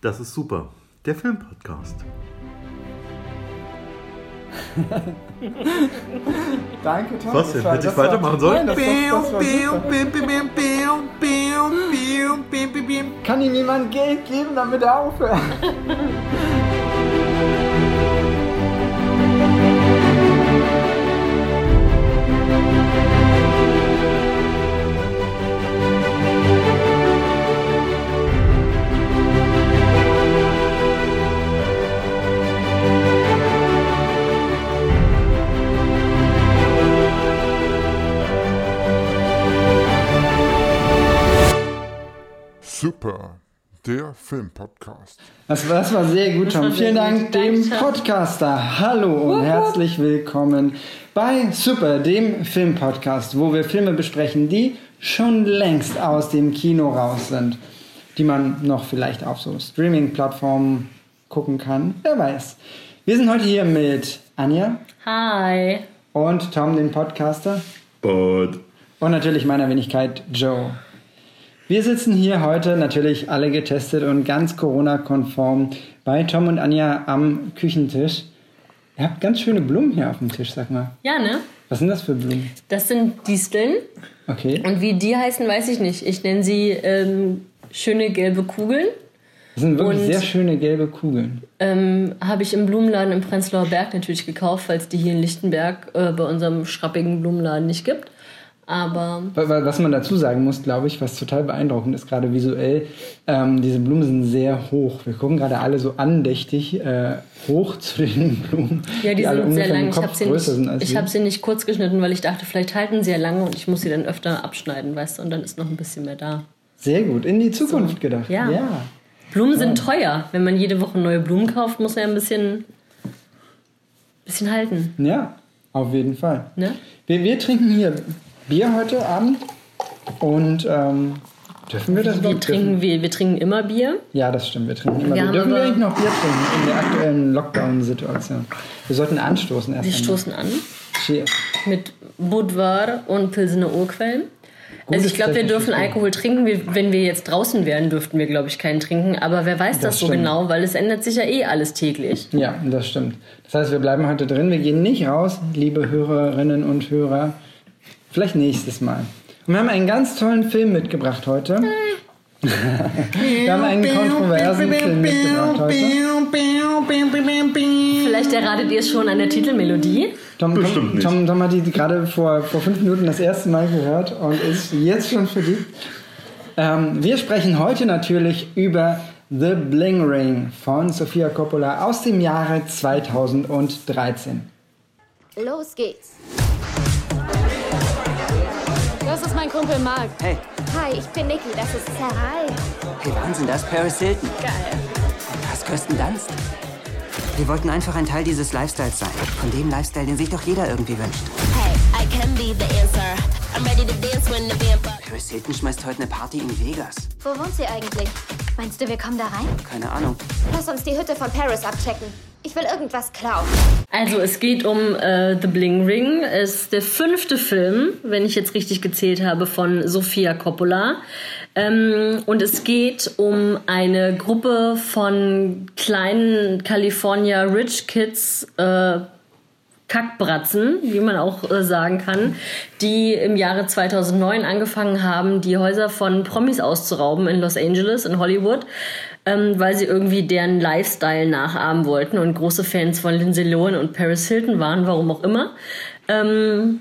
Das ist super. Der Filmpodcast. Danke, Tom. Was denn? Hätte ich weitermachen sollen? Nein, das, das, das war super. Kann ihm jemand Geld geben, damit er aufhört? Super, der Filmpodcast. Das, war- das war sehr gut, Tom. Vielen Dank gut. dem. Podcaster. Hallo und herzlich willkommen bei Super, dem Filmpodcast, wo wir Filme besprechen, die schon längst aus dem Kino raus sind, die man noch vielleicht auf so Streaming-Plattformen gucken kann. Wer weiß. Wir sind heute hier mit Anja Hi. und Tom, den Podcaster. But. Und natürlich meiner Wenigkeit Joe. Wir sitzen hier heute natürlich alle getestet und ganz Corona-konform bei Tom und Anja am Küchentisch. Ihr habt ganz schöne Blumen hier auf dem Tisch, sag mal. Ja, ne? Was sind das für Blumen? Das sind Disteln. Okay. Und wie die heißen, weiß ich nicht. Ich nenne sie ähm, schöne gelbe Kugeln. Das sind wirklich Und- sehr schöne gelbe Kugeln. Ähm, Habe ich im Blumenladen im Prenzlauer Berg natürlich gekauft, weil es die hier in Lichtenberg äh, bei unserem schrappigen Blumenladen nicht gibt. Aber Wa- wa- Was man dazu sagen muss, glaube ich, was total beeindruckend ist, gerade visuell, ähm, diese Blumen sind sehr hoch. Wir gucken gerade alle so andächtig äh, hoch zu den Blumen, ja, die, alle sind sehr lang. Ich habe sie, nicht- hab sie nicht kurz geschnitten, weil ich dachte, vielleicht halten sie ja lange und ich muss sie dann öfter abschneiden, weißt du, und dann ist noch ein bisschen mehr da. Sehr gut, in die Zukunft gedacht. Ja. ja. Blumen sind teuer. Wenn man jede Woche neue Blumen kauft, muss man ja ein bisschen, bisschen halten. Ja, auf jeden Fall. Ne? Wir, wir trinken hier Bier heute Abend und ähm, dürfen wir das Wir überhaupt? trinken, wir, wir trinken immer Bier. Ja, das stimmt, wir trinken immer Wir Bier. Dürfen wir eigentlich noch Bier trinken in der aktuellen Lockdown-Situation? Wir sollten anstoßen erst Wir einmal. stoßen an Cheers. mit Budvar und Pilsener Urquell. Also ich glaube, wir dürfen. Alkohol trinken. Wir, wenn wir jetzt draußen wären, dürften wir, glaube ich, keinen trinken. Aber wer weiß das, Das so stimmt. genau, weil es ändert sich ja eh alles täglich. Ja, das stimmt. Das heißt, wir bleiben heute drin. Wir gehen nicht raus, liebe Hörerinnen und Hörer. Vielleicht nächstes Mal. Und wir haben einen ganz tollen Film mitgebracht heute. wir haben einen kontroversen Film mitgebracht heute. Vielleicht erratet ihr es schon an der Titelmelodie. Tom, Bestimmt Tom, nicht. Tom, Tom hat die gerade vor, vor fünf Minuten das erste Mal gehört und ist jetzt schon verliebt. Ähm, wir sprechen heute natürlich über The Bling Ring von Sofia Coppola aus dem Jahre 2013. Los geht's. Das ist mein Kumpel Mark. Hey, Hi, ich bin Niki, das ist Sarah. Hi. hey, Wahnsinn, das ist Paris Hilton. Geil. Was Kirsten Dunst. Wir wollten einfach ein Teil dieses Lifestyles sein. Von dem Lifestyle, den sich doch jeder irgendwie wünscht. Hey, I can be the answer. I'm ready to dance when the vampire. Paris Hilton schmeißt heute eine Party in Vegas. Wo wohnt sie eigentlich? Meinst du, wir kommen da rein? Keine Ahnung. Lass uns die Hütte von Paris abchecken. Ich will irgendwas klauen. Also es geht um äh, The Bling Ring. Es ist der fünfte Film, wenn ich jetzt richtig gezählt habe, von Sofia Coppola. Ähm, und es geht um eine Gruppe von kleinen California Rich Kids, äh, Kackbratzen, wie man auch äh, sagen kann, die im Jahre 2009 angefangen haben, die Häuser von Promis auszurauben in Los Angeles, in Hollywood, ähm, weil sie irgendwie deren Lifestyle nachahmen wollten und große Fans von Lindsay Lohan und Paris Hilton waren, warum auch immer. Ähm,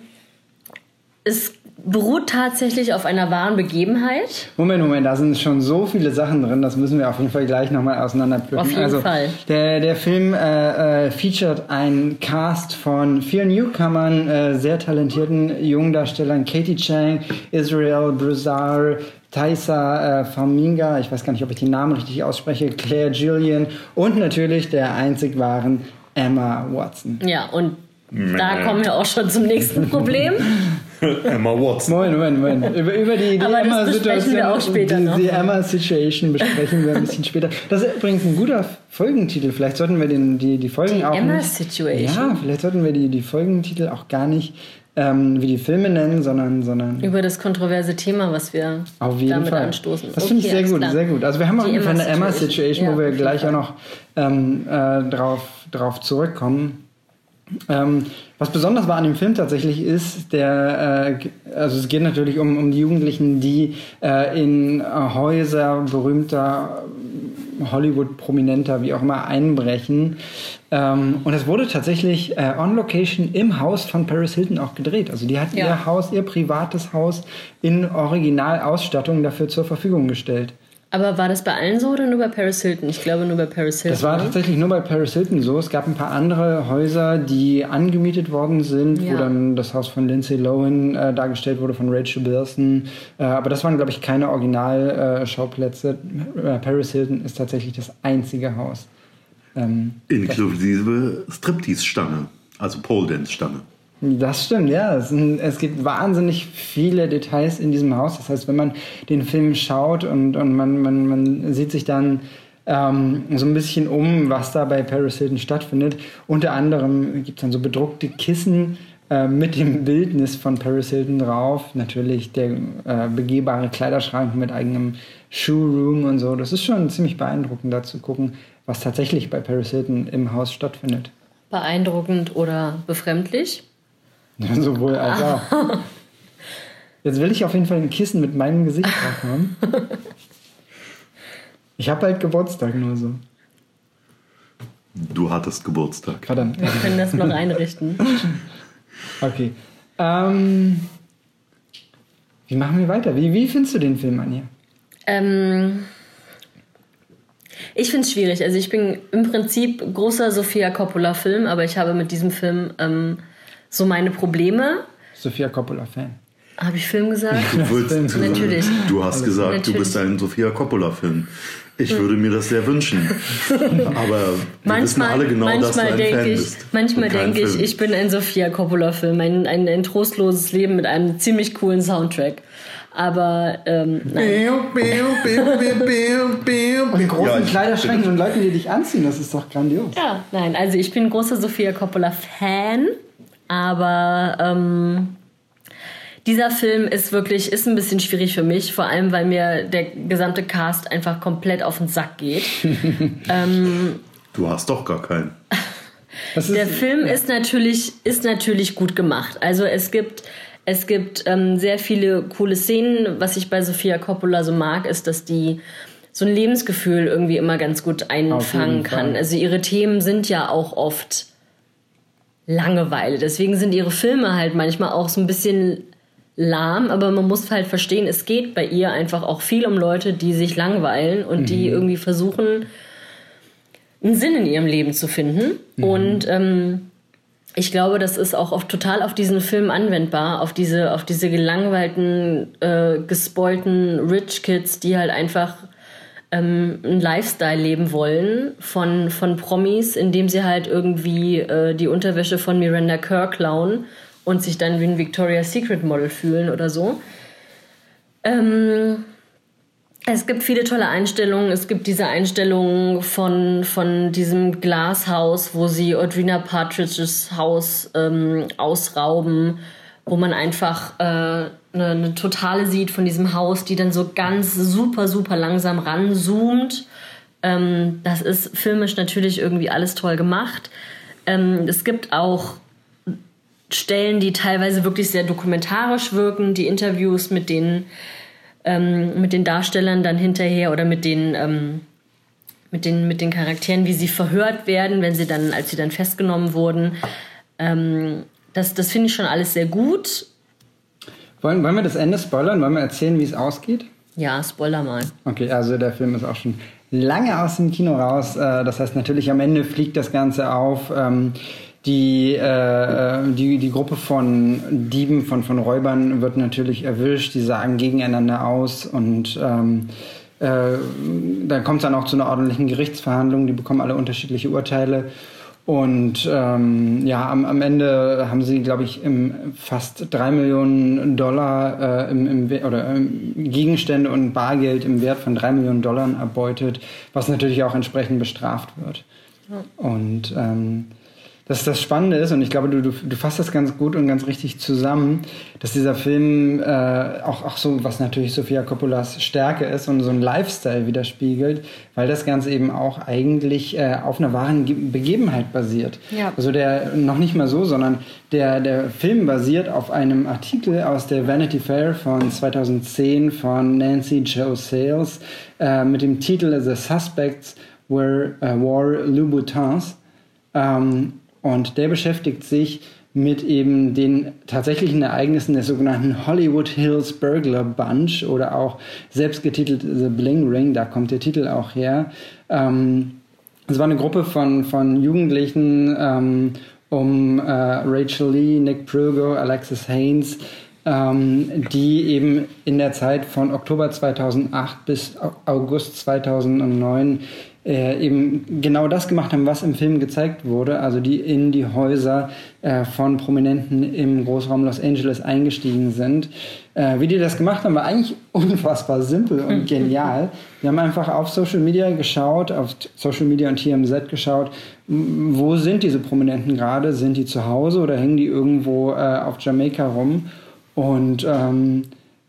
es beruht tatsächlich auf einer wahren Begebenheit. Moment, Moment, da sind schon so viele Sachen drin, das müssen wir auf jeden Fall gleich nochmal auseinanderpflücken. Auf jeden also, Fall. Der, der Film äh, äh, featuret einen Cast von vier Newcomern, äh, sehr talentierten jungen Darstellern, Katie Chang, Israel Broussard, Taisa äh, Faminga, ich weiß gar nicht, ob ich die Namen richtig ausspreche, Claire Gillian und natürlich der einzig wahren Emma Watson. Ja, und da kommen wir auch schon zum nächsten Problem. Emma Watson. Moment, Moment, Moment. Über, über die, die Emma-Situation. wir auch später die, die Emma-Situation besprechen wir ein bisschen später. Das ist übrigens ein guter Folgentitel. Vielleicht sollten wir den, die, die Folgen Die auch. Emma nicht- Situation. Ja, vielleicht sollten wir die, die Folgentitel auch gar nicht ähm, wie die Filme nennen, sondern, sondern Über das kontroverse Thema, was wir auf jeden damit Fall. anstoßen. Das finde ich Okay, sehr gut, klar. sehr gut. Also wir haben auf Die jeden Fall eine Emma-Situation. Emma-Situation, Ja, wo wir gleich Fall. auch noch ähm, äh, drauf, drauf zurückkommen. Ähm, was besonders war an dem Film tatsächlich ist, der, äh, also es geht natürlich um, um die Jugendlichen, die äh, in äh, Häuser berühmter äh, Hollywood-Prominenter, wie auch immer, einbrechen. Ähm, und es wurde tatsächlich äh, on Location im Haus von Paris Hilton auch gedreht. Also die hat Ja. ihr Haus, ihr privates Haus in Originalausstattung dafür zur Verfügung gestellt. Aber war das bei allen so oder nur bei Paris Hilton? Ich glaube nur bei Paris Hilton. Das war tatsächlich nur bei Paris Hilton so. Es gab ein paar andere Häuser, die angemietet worden sind, wo Ja. dann das Haus von Lindsay Lohan äh, dargestellt wurde, von Rachel Bilson. Äh, aber das waren, glaube ich, keine Originalschauplätze. Äh, Paris Hilton ist tatsächlich das einzige Haus. Ähm, Inklusive Striptease-Stange, also Pole Dance-Stange. Das stimmt, ja. Es, es gibt wahnsinnig viele Details in diesem Haus. Das heißt, wenn man den Film schaut und, und man, man, man sieht sich dann ähm, so ein bisschen um, was da bei Paris Hilton stattfindet. Unter anderem gibt es dann so bedruckte Kissen äh, mit dem Bildnis von Paris Hilton drauf. Natürlich der äh, begehbare Kleiderschrank mit eigenem Shoe-Room und so. Das ist schon ziemlich beeindruckend, da zu gucken, was tatsächlich bei Paris Hilton im Haus stattfindet. Beeindruckend oder befremdlich? Sowohl als auch. Jetzt will ich auf jeden Fall ein Kissen mit meinem Gesicht drauf haben. Ich habe halt Geburtstag nur so. Du hattest Geburtstag. Verdammt. Wir können das noch einrichten. Okay. Ähm, wie machen wir weiter? Wie, wie findest du den Film, Anja? Ähm, ich finde es schwierig. Also ich bin im Prinzip großer Sofia Coppola-Film, aber ich habe mit diesem Film ähm, so meine Probleme. Sophia Coppola-Fan. Habe ich Film gesagt? Du, willst, Natürlich. du hast gesagt, du Natürlich. bist ein Sofia Coppola-Film. Ich würde mir das sehr wünschen. Aber wir wissen Manchmal, alle genau, dass du manchmal ein denke Fan ich, bist. manchmal denke ich, ich bin ein Sofia Coppola-Film, ein, ein, ein trostloses Leben mit einem ziemlich coolen Soundtrack. Aber ähm, nein. Und großen Ja, Kleiderschränken und Leuten, die dich anziehen, das ist doch grandios. Ja, nein, also ich bin ein großer Sofia Coppola-Fan, aber ähm, dieser Film ist wirklich, ist ein bisschen schwierig für mich, vor allem weil mir der gesamte Cast einfach komplett auf den Sack geht. Du hast doch gar keinen. Das ist, Der Film ist natürlich ist natürlich gut gemacht. Also es gibt es gibt ähm, sehr viele coole Szenen. Was ich bei Sofia Coppola so mag, ist, dass die so ein Lebensgefühl irgendwie immer ganz gut einfangen kann. Also ihre Themen sind ja auch oft Langeweile. Deswegen sind ihre Filme halt manchmal auch so ein bisschen lahm, aber man muss halt verstehen, es geht bei ihr einfach auch viel um Leute, die sich langweilen und die irgendwie versuchen, einen Sinn in ihrem Leben zu finden. Und ähm, ich glaube, das ist auch oft total auf diesen Film anwendbar, auf diese, auf diese gelangweilten, äh, gespoilten Rich Kids, die halt einfach ähm, einen Lifestyle leben wollen von, von Promis, indem sie halt irgendwie äh, die Unterwäsche von Miranda Kerr klauen und sich dann wie ein Victoria's Secret Model fühlen oder so. Ähm, es gibt viele tolle Einstellungen. Es gibt diese Einstellung von, von diesem Glashaus, wo sie Audrina Partridges Haus ähm, ausrauben, wo man einfach äh, eine, eine totale sieht von diesem Haus, die dann so ganz super, super langsam ranzoomt. Ähm, das ist filmisch natürlich irgendwie alles toll gemacht. Ähm, es gibt auch Stellen, die teilweise wirklich sehr dokumentarisch wirken, die Interviews mit den ähm, mit den Darstellern dann hinterher oder mit den, ähm, mit den, mit den Charakteren, wie sie verhört werden, wenn sie dann, als sie dann festgenommen wurden. Ähm, das das finde ich schon alles sehr gut. wollen, wollen wir das Ende spoilern? Wollen wir erzählen, wie es ausgeht? Ja, Spoiler mal. Okay, also der Film ist auch schon lange aus dem Kino raus. Äh, Das heißt, natürlich am Ende fliegt das Ganze auf. Ähm, Die, äh, die, die Gruppe von Dieben, von, von Räubern wird natürlich erwischt. Die sagen gegeneinander aus und ähm, äh, dann kommt es dann auch zu einer ordentlichen Gerichtsverhandlung. Die bekommen alle unterschiedliche Urteile. Und ähm, ja, am, am Ende haben sie, glaube ich, im fast drei Millionen Dollar äh, im, im, oder ähm, Gegenstände und Bargeld im Wert von drei Millionen Dollar erbeutet, was natürlich auch entsprechend bestraft wird. Und ähm, dass das Spannende ist, und ich glaube, du, du, du fasst das ganz gut und ganz richtig zusammen, dass dieser Film äh, auch, auch so, was natürlich Sofia Coppolas Stärke ist und so ein Lifestyle widerspiegelt, weil das Ganze eben auch eigentlich äh, auf einer wahren Ge Begebenheit basiert. Ja. Also der noch nicht mal so, sondern der, der Film basiert auf einem Artikel aus der Vanity Fair von 2010 von Nancy Jo Sales äh, mit dem Titel The Suspects Were, uh, Were Louboutins. Ähm, und der beschäftigt sich mit eben den tatsächlichen Ereignissen des sogenannten Hollywood Hills Burglar Bunch oder auch selbst getitelt The Bling Ring, da kommt der Titel auch her. Ähm, es war eine Gruppe von, von Jugendlichen ähm, um äh, Rachel Lee, Nick Prugo, Alexis Haynes, ähm, die eben in der Zeit von Oktober 2008 bis August 2009 äh, eben genau das gemacht haben, was im Film gezeigt wurde, also die in die Häuser äh, von Prominenten im Großraum Los Angeles eingestiegen sind. Äh, wie die das gemacht haben, war eigentlich unfassbar simpel und genial. Wir haben einfach auf Social Media geschaut, auf Social Media und TMZ geschaut, wo sind diese Prominenten gerade? Sind die zu Hause oder hängen die irgendwo äh, auf Jamaika rum? Und ähm,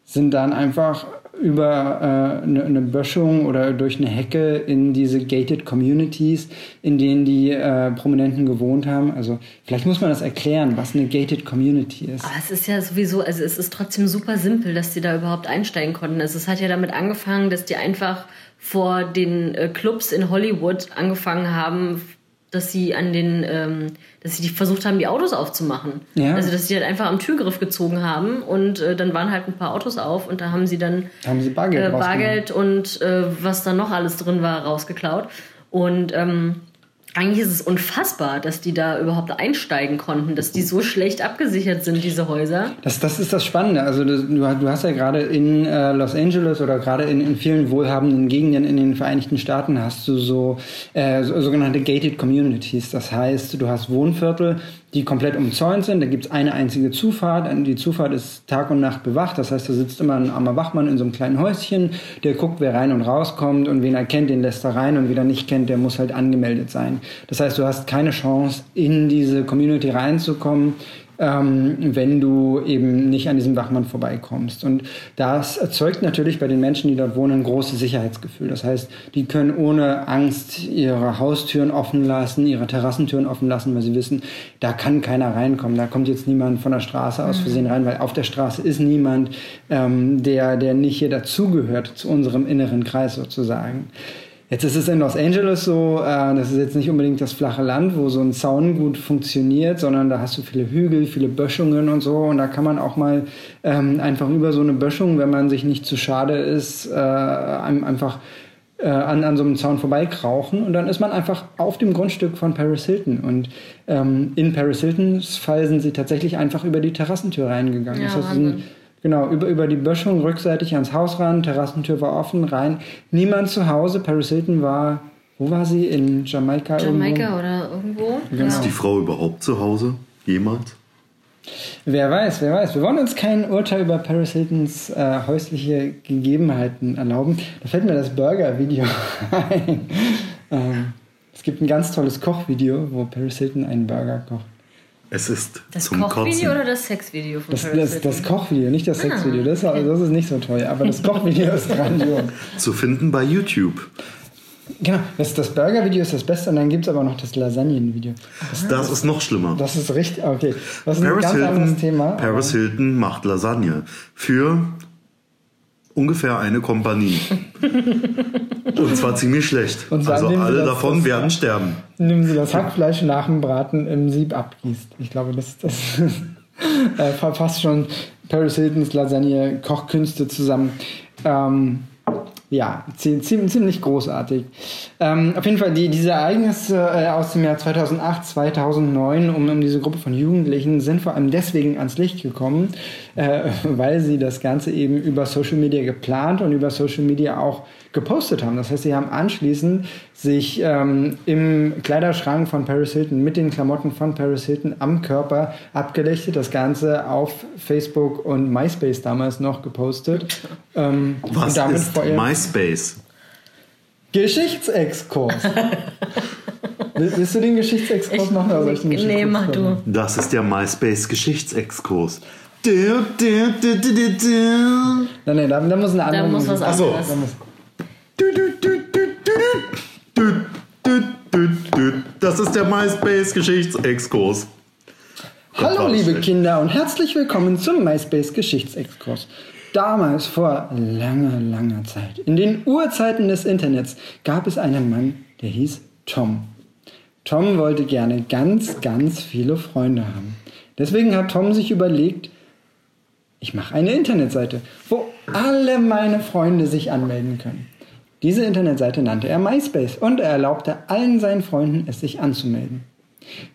sind dann einfach über äh, eine, eine Böschung oder durch eine Hecke in diese gated Communities, in denen die äh, Prominenten gewohnt haben. Also vielleicht muss man das erklären, was eine gated Community ist. Aber es ist ja sowieso, also es ist trotzdem super simpel, dass die da überhaupt einsteigen konnten. Also es hat ja damit angefangen, dass die einfach vor den äh, Clubs in Hollywood angefangen haben, dass sie an den, ähm, dass sie versucht haben, die Autos aufzumachen. Ja. Also dass sie halt einfach am Türgriff gezogen haben und äh, dann waren halt ein paar Autos auf und da haben sie dann Haben sie Bargeld äh. Bargeld und äh, was da noch alles drin war, rausgeklaut. Und ähm, eigentlich ist es unfassbar, dass die da überhaupt einsteigen konnten, dass die so schlecht abgesichert sind, diese Häuser. Das, das ist das Spannende. Also du, du hast ja gerade in äh, Los Angeles oder gerade in, in vielen wohlhabenden Gegenden in den Vereinigten Staaten hast du so, äh, so sogenannte gated communities. Das heißt, du hast Wohnviertel, die komplett umzäunt sind. Da gibt es eine einzige Zufahrt. Die Zufahrt ist Tag und Nacht bewacht. Das heißt, da sitzt immer ein armer Wachmann in so einem kleinen Häuschen, der guckt, wer rein und rauskommt und wen er kennt, den lässt er rein und wen er nicht kennt, der muss halt angemeldet sein. Das heißt, du hast keine Chance, in diese Community reinzukommen, ähm, wenn du eben nicht an diesem Wachmann vorbeikommst. Und das erzeugt natürlich bei den Menschen, die dort wohnen, ein großes Sicherheitsgefühl. Das heißt, die können ohne Angst ihre Haustüren offen lassen, ihre Terrassentüren offen lassen, weil sie wissen, da kann keiner reinkommen. Da kommt jetzt niemand von der Straße aus Versehen rein, weil auf der Straße ist niemand, ähm, der, der nicht hier dazugehört zu unserem inneren Kreis sozusagen. Jetzt ist es in Los Angeles so, äh, das ist jetzt nicht unbedingt das flache Land, wo so ein Zaun gut funktioniert, sondern da hast du viele Hügel, viele Böschungen und so. Und da kann man auch mal ähm, einfach über so eine Böschung, wenn man sich nicht zu schade ist, äh, einfach äh, an, an so einem Zaun vorbeikrauchen und dann ist man einfach auf dem Grundstück von Paris Hilton. Und ähm, in Paris Hiltons Fall sind sie tatsächlich einfach über die Terrassentür reingegangen. Ja, das heißt, Genau, über, über die Böschung rückseitig ans Haus ran, Terrassentür war offen, rein. Niemand zu Hause. Paris Hilton war, wo war sie? In Jamaika, irgendwo? Jamaika oder irgendwo. Ist die Frau überhaupt zu Hause? Jemals? Wer weiß, wer weiß. Wir wollen uns kein Urteil über Paris Hiltons äh, häusliche Gegebenheiten erlauben. Da fällt mir das Burger-Video ein. ähm, es gibt ein ganz tolles Kochvideo, wo Paris Hilton einen Burger kocht. Es ist Das zum Kochvideo Kotzen. oder das Sexvideo von Das, Paris das, Hilton? das Kochvideo, nicht das Sexvideo. Das, das ist nicht so toll, aber das Kochvideo ist grandios. Zu finden bei YouTube. Genau, das, das Burger-Video ist das Beste und dann gibt es aber noch das Lasagnen-Video. Das ist noch schlimmer. Das ist richtig, okay. Das ist ein Paris ganz Hilton, anderes Thema. Paris Hilton macht Lasagne für ungefähr eine Kompanie. Und zwar ziemlich schlecht. Also alle das- davon das- werden sterben. Nehmen Sie das Hackfleisch nach dem Braten im Sieb abgießt. Ich glaube, das, das äh, fa- fasst schon Paris Hiltons Lasagne Kochkünste zusammen. Ähm, ja, zie- zie- ziemlich großartig. Ähm, auf jeden Fall, die, diese Ereignisse äh, aus dem Jahr 2008, 2009 um, um diese Gruppe von Jugendlichen sind vor allem deswegen ans Licht gekommen, äh, weil sie das Ganze eben über Social Media geplant und über Social Media auch gepostet haben. Das heißt, sie haben anschließend sich ähm, im Kleiderschrank von Paris Hilton mit den Klamotten von Paris Hilton am Körper abgelichtet, das Ganze auf Facebook und MySpace damals noch gepostet. Ähm, Was und damit ist MySpace? Geschichtsexkurs. Will- Willst du den Geschichtsexkurs Ich- machen? Oder ich den nee, mach du. machen? Das ist der MySpace-Geschichtsexkurs. Du, du, du, du, du, du. Nein, nein, da, da muss eine andere Da muss was anderes. Da Das ist der MySpace-Geschichtsexkurs. Hallo liebe. Kinder und herzlich willkommen zum MySpace Geschichtsexkurs. Damals vor langer, langer Zeit, in den Urzeiten des Internets, gab es einen Mann, der hieß Tom. Tom wollte gerne ganz, ganz viele Freunde haben. Deswegen hat Tom sich überlegt, ich mache eine Internetseite, wo alle meine Freunde sich anmelden können. Diese Internetseite nannte er MySpace und er erlaubte allen seinen Freunden, es sich anzumelden.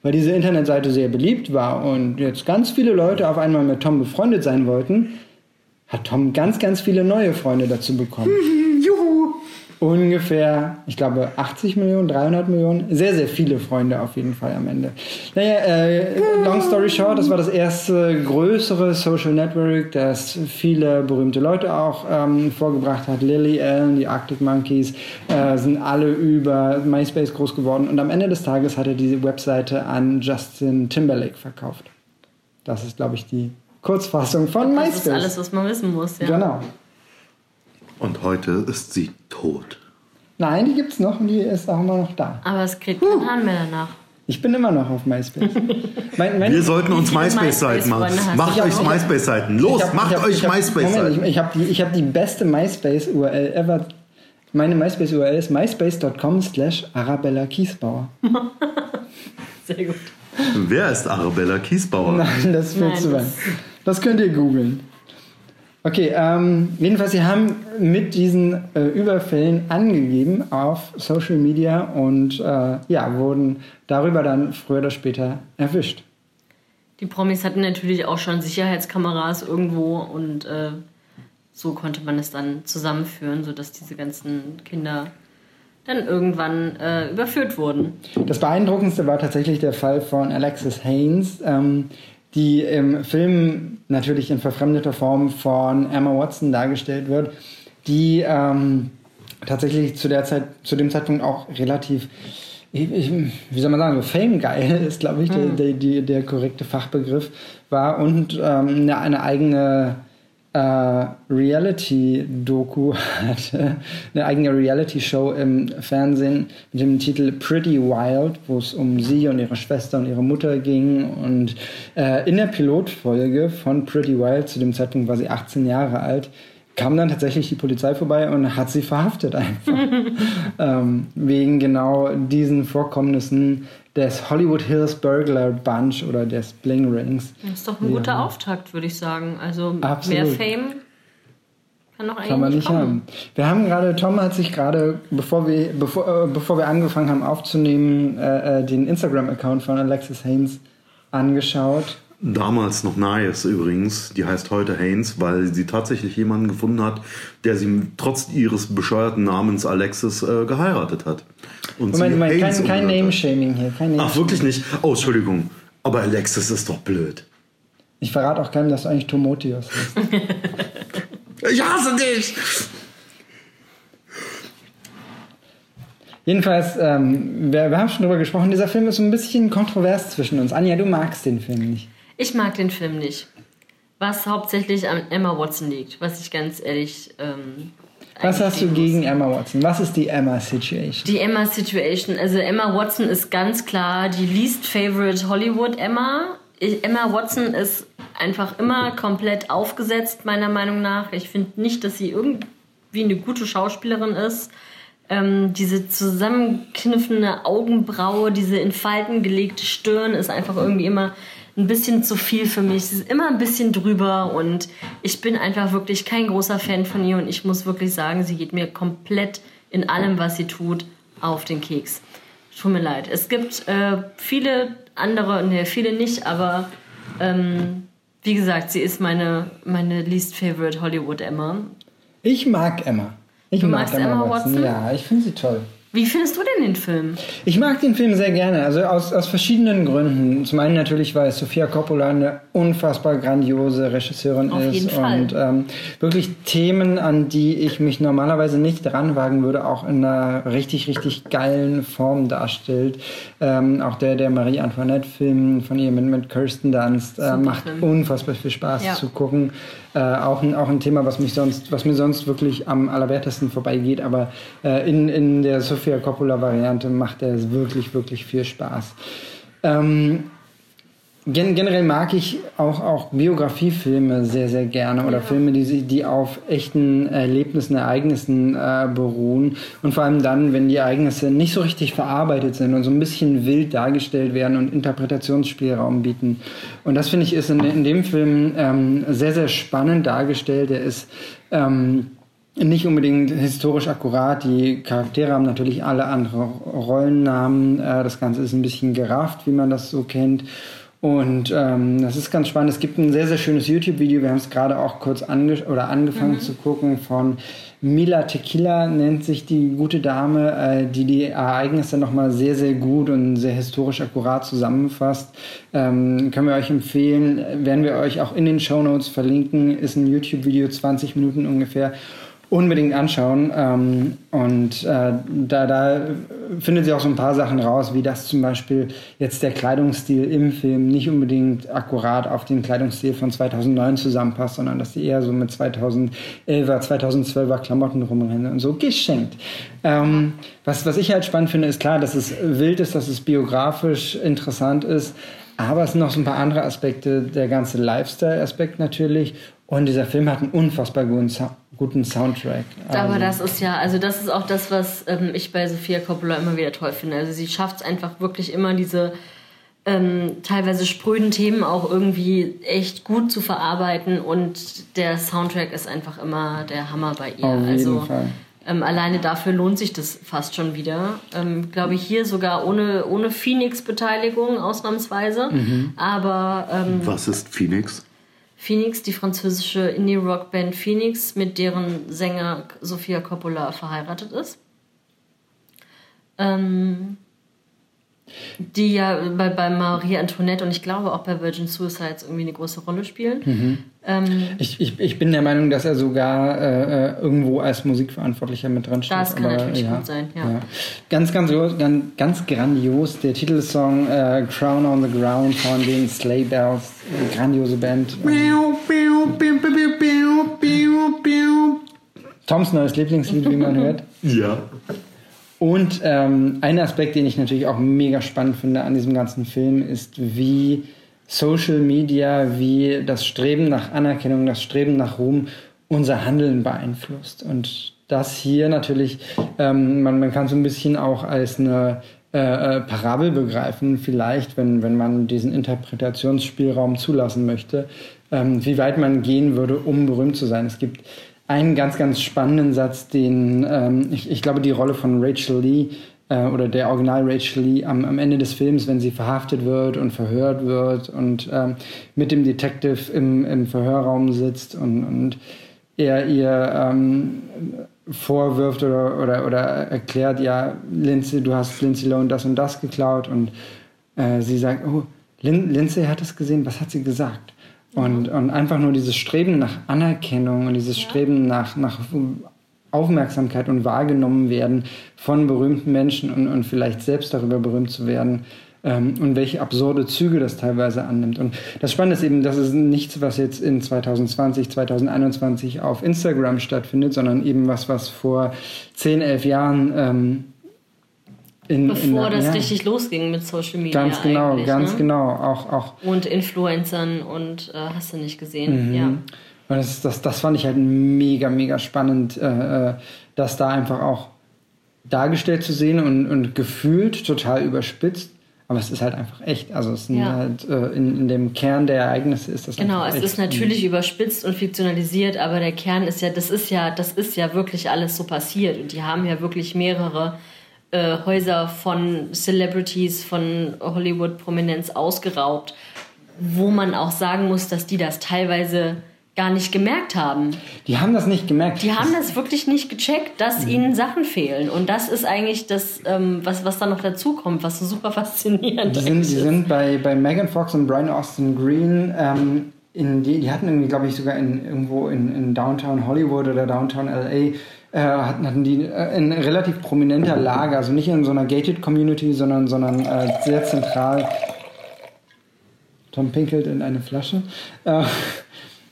Weil diese Internetseite sehr beliebt war und jetzt ganz viele Leute auf einmal mit Tom befreundet sein wollten, hat Tom ganz, ganz viele neue Freunde dazu bekommen. Ungefähr, ich glaube, 80 Millionen, 300 Millionen. Sehr, sehr viele Freunde auf jeden Fall am Ende. Naja, äh, long story short, das war das erste größere Social Network, das viele berühmte Leute auch ähm, vorgebracht hat. Lily Allen, die Arctic Monkeys, äh, sind alle über MySpace groß geworden. Und am Ende des Tages hat er diese Webseite an Justin Timberlake verkauft. Das ist, glaube ich, die Kurzfassung von Das MySpace. ist alles, was man wissen muss. Ja. Genau. Und heute ist sie tot. Nein, die gibt's noch und die ist auch immer noch da. Aber es kriegt keinen Hahn mehr danach. Ich bin immer noch auf MySpace. mein, mein, Wir sollten uns MySpace-Seiten machen. Macht euch MySpace-Seiten. Los, hab- macht hab- euch MySpace-Seiten. Ich, ich habe die, hab die beste MySpace-URL ever. Meine MySpace-URL ist myspace.com slash Arabella Kiesbauer. Sehr gut. Wer ist Arabella Kiesbauer? Nein, das ist viel Nein, zu weit. das- Das könnt ihr googeln. Okay, ähm, jedenfalls, sie haben mit diesen äh, Überfällen angegeben auf Social Media und äh, ja, wurden darüber dann früher oder später erwischt. Die Promis hatten natürlich auch schon Sicherheitskameras irgendwo und äh, so konnte man es dann zusammenführen, sodass diese ganzen Kinder dann irgendwann äh, überführt wurden. Das beeindruckendste war tatsächlich der Fall von Alexis Haynes, ähm, die im Film natürlich in verfremdeter Form von Emma Watson dargestellt wird, die ähm, tatsächlich zu der Zeit, zu dem Zeitpunkt auch relativ, ich, ich, wie soll man sagen, so famegeil ist, glaube ich, der, der, die, der korrekte Fachbegriff war und ähm, eine, eine eigene äh, Reality-Doku hatte, eine eigene Reality-Show im Fernsehen mit dem Titel Pretty Wild, wo es um sie und ihre Schwester und ihre Mutter ging. Und äh, in der Pilotfolge von Pretty Wild, zu dem Zeitpunkt war sie 18 Jahre alt, kam dann tatsächlich die Polizei vorbei und hat sie verhaftet einfach. ähm, wegen genau diesen Vorkommnissen des Hollywood Hills Burglar Bunch oder des Bling Rings. Das ist doch ein guter Auftakt, würde ich sagen. Also Absolut. mehr Fame kann doch eigentlich Kann man nicht kommen. haben. Wir haben gerade, Tom hat sich gerade, bevor wir, bevor, äh, bevor wir angefangen haben aufzunehmen, äh, äh, den Instagram-Account von Alexis Haynes angeschaut. Damals noch Nice übrigens. Die heißt heute Haynes, weil sie tatsächlich jemanden gefunden hat, der sie trotz ihres bescheuerten Namens Alexis äh, geheiratet hat. Und Moment, Moment, kein, kein. Name-Shaming hier. Kein Name Ach, wirklich nicht? Oh, Entschuldigung. Aber Alexis ist doch blöd. Ich verrate auch keinem, dass du eigentlich Tomotios bist. Ich hasse dich! Jedenfalls, ähm, wir, wir haben schon drüber gesprochen, dieser Film ist so ein bisschen kontrovers zwischen uns. Anja, du magst den Film nicht. Ich mag den Film nicht. Was hauptsächlich an Emma Watson liegt, was ich ganz ehrlich. Ähm, Was hast du eingestehen muss. gegen Emma Watson? Was ist die Emma-Situation? Die Emma Situation. Also Emma Watson ist ganz klar die least favorite Hollywood Emma. Ich, Emma Watson ist einfach immer komplett aufgesetzt, meiner Meinung nach. Ich finde nicht, dass sie irgendwie eine gute Schauspielerin ist. Ähm, diese zusammenkniffene Augenbraue, diese in Falten gelegte Stirn ist einfach irgendwie immer ein bisschen zu viel für mich. Sie ist immer ein bisschen drüber und ich bin einfach wirklich kein großer Fan von ihr und ich muss wirklich sagen, sie geht mir komplett in allem, was sie tut, auf den Keks. Tut mir leid. Es gibt äh, viele andere, ne, viele nicht, aber ähm, wie gesagt, sie ist meine, meine least favorite Hollywood Emma. Ich mag Emma. Ich Du mag magst Emma Watson? Ja, ich finde sie toll. Wie findest du denn den Film? Ich mag den Film sehr gerne, also aus, aus verschiedenen Gründen. Zum einen natürlich, weil Sofia Coppola eine unfassbar grandiose Regisseurin Auf ist jeden Fall. und ähm, wirklich Themen, an die ich mich normalerweise nicht ranwagen würde, auch in einer richtig, richtig geilen Form darstellt. Ähm, auch der, der Marie Antoinette-Film von ihr mit, mit Kirsten Dunst äh, macht Film. unfassbar viel Spaß Ja. zu gucken. Äh, auch, ein, auch ein Thema, was mich sonst, was mir sonst wirklich am allerwertesten vorbeigeht, aber äh, in, in der Sofia Coppola-Variante macht er wirklich, wirklich viel Spaß. Ähm, gen generell mag ich auch, auch Biografiefilme sehr, sehr gerne oder Filme, die, die auf echten Erlebnissen, Ereignissen äh, beruhen und vor allem dann, wenn die Ereignisse nicht so richtig verarbeitet sind und so ein bisschen wild dargestellt werden und Interpretationsspielraum bieten. Und das finde ich ist in, in dem Film ähm, sehr, sehr spannend dargestellt. Er ist ähm, nicht unbedingt historisch akkurat. Die Charaktere haben natürlich alle andere Rollennamen. Äh, das Ganze ist ein bisschen gerafft, wie man das so kennt. Und ähm, das ist ganz spannend. Es gibt ein sehr, sehr schönes YouTube-Video. Wir haben es gerade auch kurz ange oder angefangen zu gucken von Mila Tequila nennt sich die gute Dame, äh, die die Ereignisse nochmal sehr, sehr gut und sehr historisch akkurat zusammenfasst. Ähm, können wir euch empfehlen, werden wir euch auch in den Show Notes verlinken. Ist ein YouTube-Video, 20 Minuten ungefähr unbedingt anschauen. Ähm, und äh, da, da findet sie auch so ein paar Sachen raus, wie das zum Beispiel jetzt der Kleidungsstil im Film nicht unbedingt akkurat auf den Kleidungsstil von 2009 zusammenpasst, sondern dass die eher so mit 2011er, 2012er Klamotten rumrennen und so geschenkt. Ähm, was, was ich halt spannend finde, ist klar, dass es wild ist, dass es biografisch interessant ist. Aber es sind noch so ein paar andere Aspekte, der ganze Lifestyle-Aspekt natürlich. Und dieser Film hat einen unfassbar guten, Sou- guten Soundtrack. Aber Also, das ist ja, also das ist auch das, was ähm, ich bei Sophia Coppola immer wieder toll finde. Also sie schafft es einfach wirklich immer diese ähm, teilweise spröden Themen auch irgendwie echt gut zu verarbeiten und der Soundtrack ist einfach immer der Hammer bei ihr. Auf jeden also Fall. ähm, alleine dafür lohnt sich das fast schon wieder. Ähm, Glaube ich hier sogar ohne, ohne Phoenix-Beteiligung ausnahmsweise. Mhm. Aber ähm, Was ist Phoenix? Phoenix, die französische Indie-Rock-Band Phoenix, mit deren Sänger Sofia Coppola verheiratet ist. Ähm, die ja bei, bei Marie Antoinette und ich glaube auch bei Virgin Suicides irgendwie eine große Rolle spielen. Mhm. Ähm, ich, ich, ich bin der Meinung, dass er sogar äh, äh, irgendwo als Musikverantwortlicher mit dran steht. Das kann aber, natürlich gut sein, ja. Ganz, ganz, gro- ganz, ganz grandios. Der Titelsong äh, Crown on the Ground von den Sleigh Bells. Eine grandiose Band. Toms neues Lieblingslied, wie man hört. Ja. Und ähm, ein Aspekt, den ich natürlich auch mega spannend finde an diesem ganzen Film, ist, wie Social Media, wie das Streben nach Anerkennung, das Streben nach Ruhm unser Handeln beeinflusst. Und das hier natürlich, ähm, man, man kann so ein bisschen auch als eine äh, äh, Parabel begreifen, vielleicht, wenn, wenn man diesen Interpretationsspielraum zulassen möchte, ähm, wie weit man gehen würde, um berühmt zu sein. Es gibt einen ganz, ganz spannenden Satz, den ähm, ich, ich glaube, die Rolle von Rachel Lee äh, oder der Original Rachel Lee am, am Ende des Films, wenn sie verhaftet wird und verhört wird und ähm, mit dem Detective im, im Verhörraum sitzt und, und er ihr ähm, vorwirft oder, oder, oder erklärt, ja, Lindsay, du hast Lindsay Lohan das und das geklaut und äh, sie sagt, oh, Lin Lindsay hat es gesehen, was hat sie gesagt? Und, und einfach nur dieses Streben nach Anerkennung und dieses Streben nach, nach Aufmerksamkeit und wahrgenommen werden von berühmten Menschen und, und vielleicht selbst darüber berühmt zu werden ähm, und welche absurde Züge das teilweise annimmt. Und das Spannende ist eben, das ist nichts, was jetzt in 2020, 2021 auf Instagram stattfindet, sondern eben was, was vor 10, 11 Jahren ähm, in, bevor in, das ja, richtig losging mit Social Media. Ganz genau, ganz ne? genau. Auch, auch Und Influencern und äh, hast du nicht gesehen. Mhm. Ja. Und das, das, das fand ich halt mega, mega spannend, äh, äh, das da einfach auch dargestellt zu sehen und, und gefühlt total überspitzt. Aber es ist halt einfach echt. Also es sind Ja. halt äh, in, in dem Kern der Ereignisse ist das Genau, es ist natürlich überspitzt und fiktionalisiert, aber der Kern ist ja, das ist ja, das ist ja wirklich alles so passiert und die haben ja wirklich mehrere äh, Häuser von Celebrities, von Hollywood-Prominenz ausgeraubt, wo man auch sagen muss, dass die das teilweise gar nicht gemerkt haben. Die haben das nicht gemerkt. Die haben das wirklich nicht gecheckt, dass ihnen Sachen fehlen. Und das ist eigentlich das, ähm, was, was da noch dazu kommt, was so super faszinierend Die sind, eigentlich die ist. sind bei, bei Megan Fox und Brian Austin Green, ähm, in die, die hatten irgendwie, glaube ich, sogar in, irgendwo in, in Downtown Hollywood oder Downtown LA, äh, hatten, die äh, in relativ prominenter Lage, also nicht in so einer gated Community, sondern, sondern äh, sehr zentral. Tom pinkelt in eine Flasche. Äh,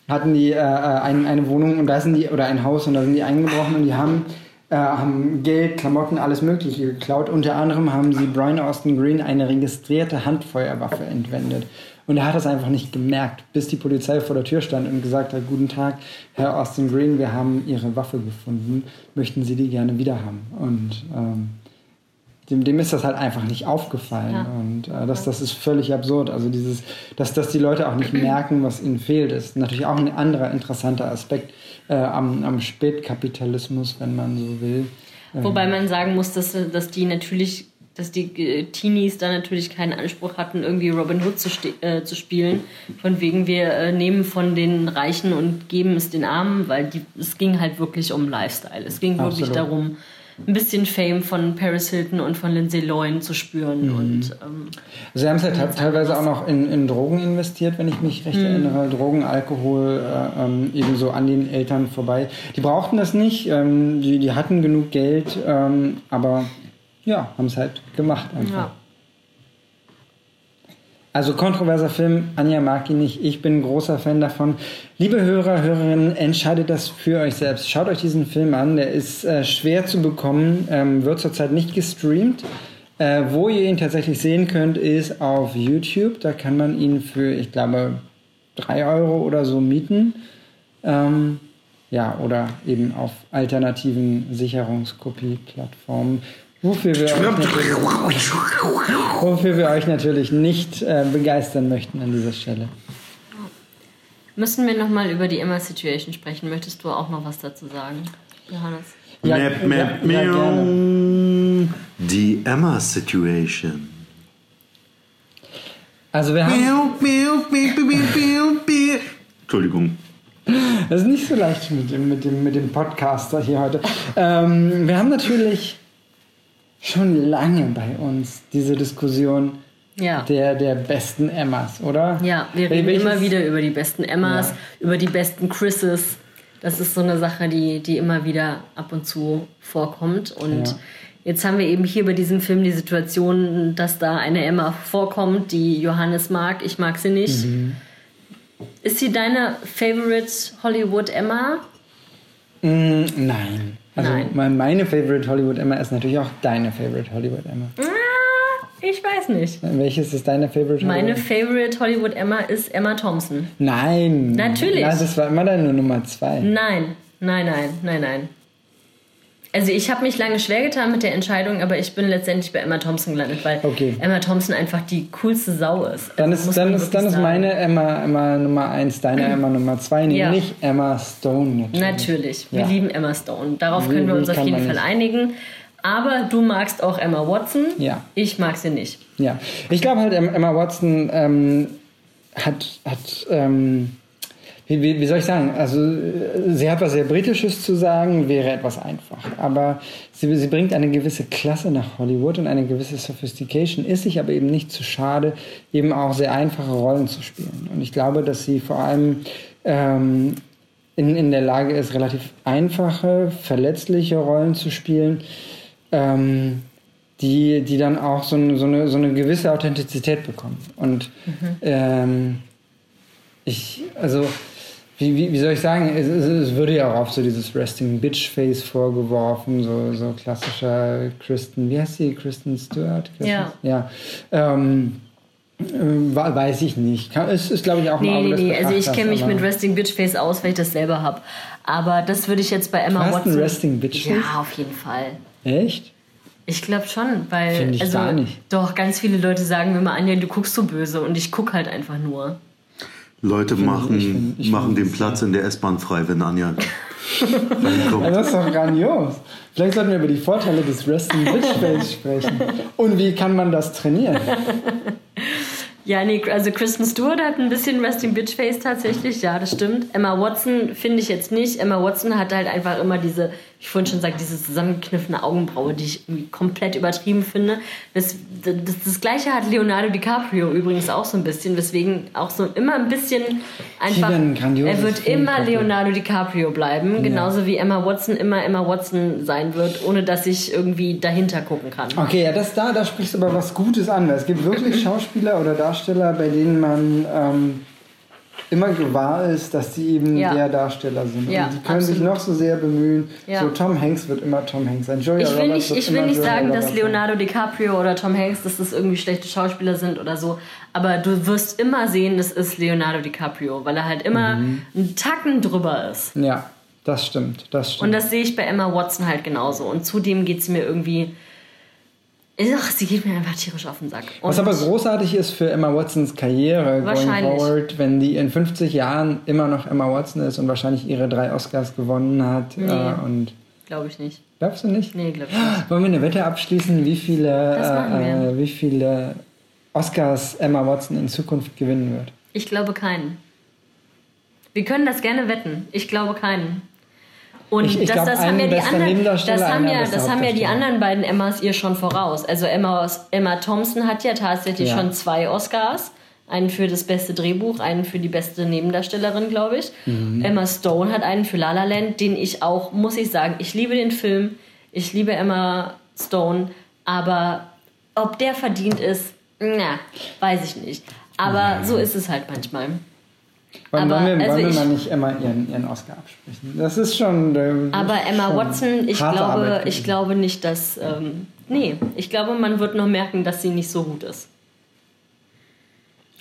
hatten die äh, äh, ein, eine Wohnung und da sind die, oder ein Haus und da sind die eingebrochen und die haben, äh, haben Geld, Klamotten, alles Mögliche geklaut. Unter anderem haben sie Brian Austin Green eine registrierte Handfeuerwaffe entwendet. Und er hat das einfach nicht gemerkt, bis die Polizei vor der Tür stand und gesagt hat, guten Tag, Herr Austin Green, wir haben Ihre Waffe gefunden, möchten Sie die gerne wieder haben? Und ähm, dem, dem ist das halt einfach nicht aufgefallen. Ja. Und äh, das, das ist völlig absurd. Also dieses, dass, dass die Leute auch nicht merken, was ihnen fehlt, ist natürlich auch ein anderer interessanter Aspekt äh, am, am Spätkapitalismus, wenn man so will. Wobei man sagen muss, dass, dass die natürlich, dass die äh, Teenies da natürlich keinen Anspruch hatten, irgendwie Robin Hood zu, ste- äh, zu spielen. Von wegen, wir äh, nehmen von den Reichen und geben es den Armen, weil die, es ging halt wirklich um Lifestyle. Es ging wirklich Absolut. darum, ein bisschen Fame von Paris Hilton und von Lindsay Lohan zu spüren. Mhm. Und ähm, Sie haben es ja te- teilweise auch noch in, in Drogen investiert, wenn ich mich recht erinnere. Drogen, Alkohol, äh, ähm, ebenso an den Eltern vorbei. Die brauchten das nicht, ähm, die, die hatten genug Geld, ähm, aber ja, haben es halt gemacht einfach. ja. Also kontroverser Film, Anja mag ihn nicht, ich bin großer Fan davon. Liebe Hörer, Hörerinnen, entscheidet das für euch selbst. Schaut euch diesen Film an, der ist äh, schwer zu bekommen, ähm, wird zurzeit nicht gestreamt. Äh, wo ihr ihn tatsächlich sehen könnt, ist auf YouTube. Da kann man ihn für, ich glaube, 3 Euro oder so mieten. Ähm, ja, oder eben auf alternativen Sicherungskopie-Plattformen. Wofür wir, euch natürlich, wofür wir euch natürlich nicht äh, begeistern möchten an dieser Stelle. Müssen wir nochmal über die Emma-Situation sprechen? Möchtest du auch noch was dazu sagen, Johannes? Ja, Map, map, ja, ja. Die Emma Situation. Also wir haben, Entschuldigung. das ist nicht so leicht mit dem, mit dem, mit dem Podcaster hier heute. Ähm, wir haben natürlich schon lange bei uns diese Diskussion Ja. der, der besten Emmas, oder? Ja, wir reden welches- immer wieder über die besten Emmas, Ja. über die besten Chrises. Das ist so eine Sache, die, die immer wieder ab und zu vorkommt. Und Ja. jetzt haben wir eben hier bei diesem Film die Situation, dass da eine Emma vorkommt, die Johannes mag. Ich mag sie nicht. Mhm. Ist sie deine Favorite Hollywood Emma? Mm, nein. Also Nein. mein- meine Favorite Hollywood Emma ist natürlich auch deine Favorite Hollywood Emma. Ah, ich weiß nicht. Welches ist deine Favorite Meine Hollywood? Favorite Hollywood Emma ist Emma Thompson. Nein. Natürlich. Nein, das war immer deine Nummer zwei. Nein, nein, nein, nein, nein. Also ich habe mich lange schwer getan mit der Entscheidung, aber ich bin letztendlich bei Emma Thompson gelandet, weil Okay. Emma Thompson einfach die coolste Sau ist. Dann Also ist, dann ist, dann ist meine Emma, Emma Nummer eins, deine Emma Nummer zwei, nee, Ja. nicht Emma Stone natürlich. Natürlich, wir Ja. lieben Emma Stone. Darauf können wir uns auf jeden Fall einigen. Aber du magst auch Emma Watson. Ja. Ich mag sie nicht. Ja, ich glaube halt, Em- Emma Watson ähm, hat, hat ähm, wie, wie, soll ich sagen, also äh, sie hat was sehr Britisches zu sagen, wäre etwas einfach. Aber sie, sie bringt eine gewisse Klasse nach Hollywood und eine gewisse Sophistication, ist sich aber eben nicht zu schade, eben auch sehr einfache Rollen zu spielen. Und ich glaube, dass sie vor allem ähm, in, in der Lage ist, relativ einfache, verletzliche Rollen zu spielen. Ähm, die, die dann auch so eine, so eine, so eine gewisse Authentizität bekommen. Und ähm, ich, also, wie, wie, wie soll ich sagen, es, es, es würde ja auch auf so dieses Resting Bitch Face vorgeworfen, so, so klassischer Kristen, wie heißt sie, Kristen Stewart? Kristen, Ja. Ja. Ähm, äh, weiß ich nicht. Es ist, glaube ich, auch ein Nee, Auge nee, nee. Also ich kenne mich mit Resting Bitch Face aus, weil ich das selber habe. Aber das würde ich jetzt bei Emma Du hast ein Watson. Resting Bitch Face? Ja, auf jeden Fall. Echt? Ich glaube schon, weil Finde ich also gar nicht. doch ganz viele Leute sagen mir immer Anja, du guckst so böse und ich guck halt einfach nur. Leute machen, ich find- ich machen den Platz in der S-Bahn frei, wenn Anja reinkommt. Das ist doch grandios. Vielleicht sollten wir über die Vorteile des Resting Bitch Face sprechen. Und wie kann man das trainieren? Ja, nee, also Kristen Stewart hat ein bisschen Resting Bitch Face tatsächlich, ja, das stimmt. Emma Watson finde ich jetzt nicht. Emma Watson hat halt einfach immer diese, ich vorhin schon sagte, diese zusammengekniffene Augenbraue, die ich irgendwie komplett übertrieben finde. Das, das, das gleiche hat Leonardo DiCaprio übrigens auch so ein bisschen, weswegen auch so immer ein bisschen einfach. Ein Er wird Film, immer. Leonardo DiCaprio bleiben, genauso wie Emma Watson immer Emma Watson sein wird, ohne dass ich irgendwie dahinter gucken kann. Okay, ja, das da, da sprichst du aber was Gutes an. Es gibt wirklich Schauspieler oder Darsteller, bei denen man ähm, immer gewahr ist, dass sie eben Ja. der Darsteller sind. Ja, und die können sich absolut. noch so sehr bemühen. Ja. So Tom Hanks wird immer Tom Hanks sein. Julia Ich will Roberts nicht, ich will nicht Julia sagen, dass Roberts sein. Leonardo DiCaprio oder Tom Hanks, dass das irgendwie schlechte Schauspieler sind oder so. Aber du wirst immer sehen, das ist Leonardo DiCaprio, weil er halt immer Mhm. einen Tacken drüber ist. Ja, das stimmt, das stimmt. Und das sehe ich bei Emma Watson halt genauso. Und zudem geht es mir irgendwie. Ach, sie geht mir einfach tierisch auf den Sack. Und Was aber großartig ist für Emma Watsons Karriere going forward, wenn die in 50 Jahren immer noch Emma Watson ist und wahrscheinlich ihre drei Oscars gewonnen hat. Nee. Äh, und Glaube ich nicht. glaubst du nicht? Nee, glaube ich nicht. Wollen wir eine Wette abschließen, wie viele, wir. äh, wie viele Oscars Emma Watson in Zukunft gewinnen wird? Ich glaube keinen. Wir können das gerne wetten. Ich glaube keinen. Und Ich- ich das, glaub, das haben ja die anderen, das haben ja, das haben ja die anderen beiden Emmas ihr schon voraus. Also Emma, Emma Thompson hat ja tatsächlich Ja. schon zwei Oscars. Einen für das beste Drehbuch, einen für die beste Nebendarstellerin, glaube ich. Mhm. Emma Stone hat einen für La La Land, den ich auch, muss ich sagen, ich liebe den Film, ich liebe Emma Stone, aber ob der verdient ist, na, weiß ich nicht. Aber so ist es halt manchmal. Wollen, Aber, wollen, wir, also wollen wir ich- mal nicht Emma ihren, ihren Oscar absprechen? Das ist schon. äh, Aber Emma schon Watson, ich glaube, Arbeit ich glaube nicht, dass. Ähm, nee, ich glaube, man wird noch merken, dass sie nicht so gut ist.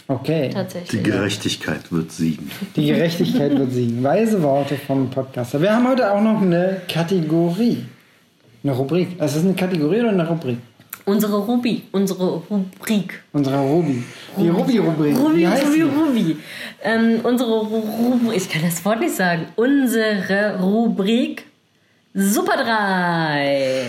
Okay. Die Tatsächlich. Gerechtigkeit wird siegen. Die Gerechtigkeit wird siegen. Weise Worte vom Podcaster. Wir haben heute auch noch eine Kategorie. Eine Rubrik. Es ist eine Kategorie oder eine Rubrik? Unsere Ruby, unsere Rubrik. Unsere Ruby. Die Ruby-Rubrik. Ruby, Ruby? Ruby. Ähm, unsere Rubrik, ich kann das Wort nicht sagen. Unsere Rubrik Super 3.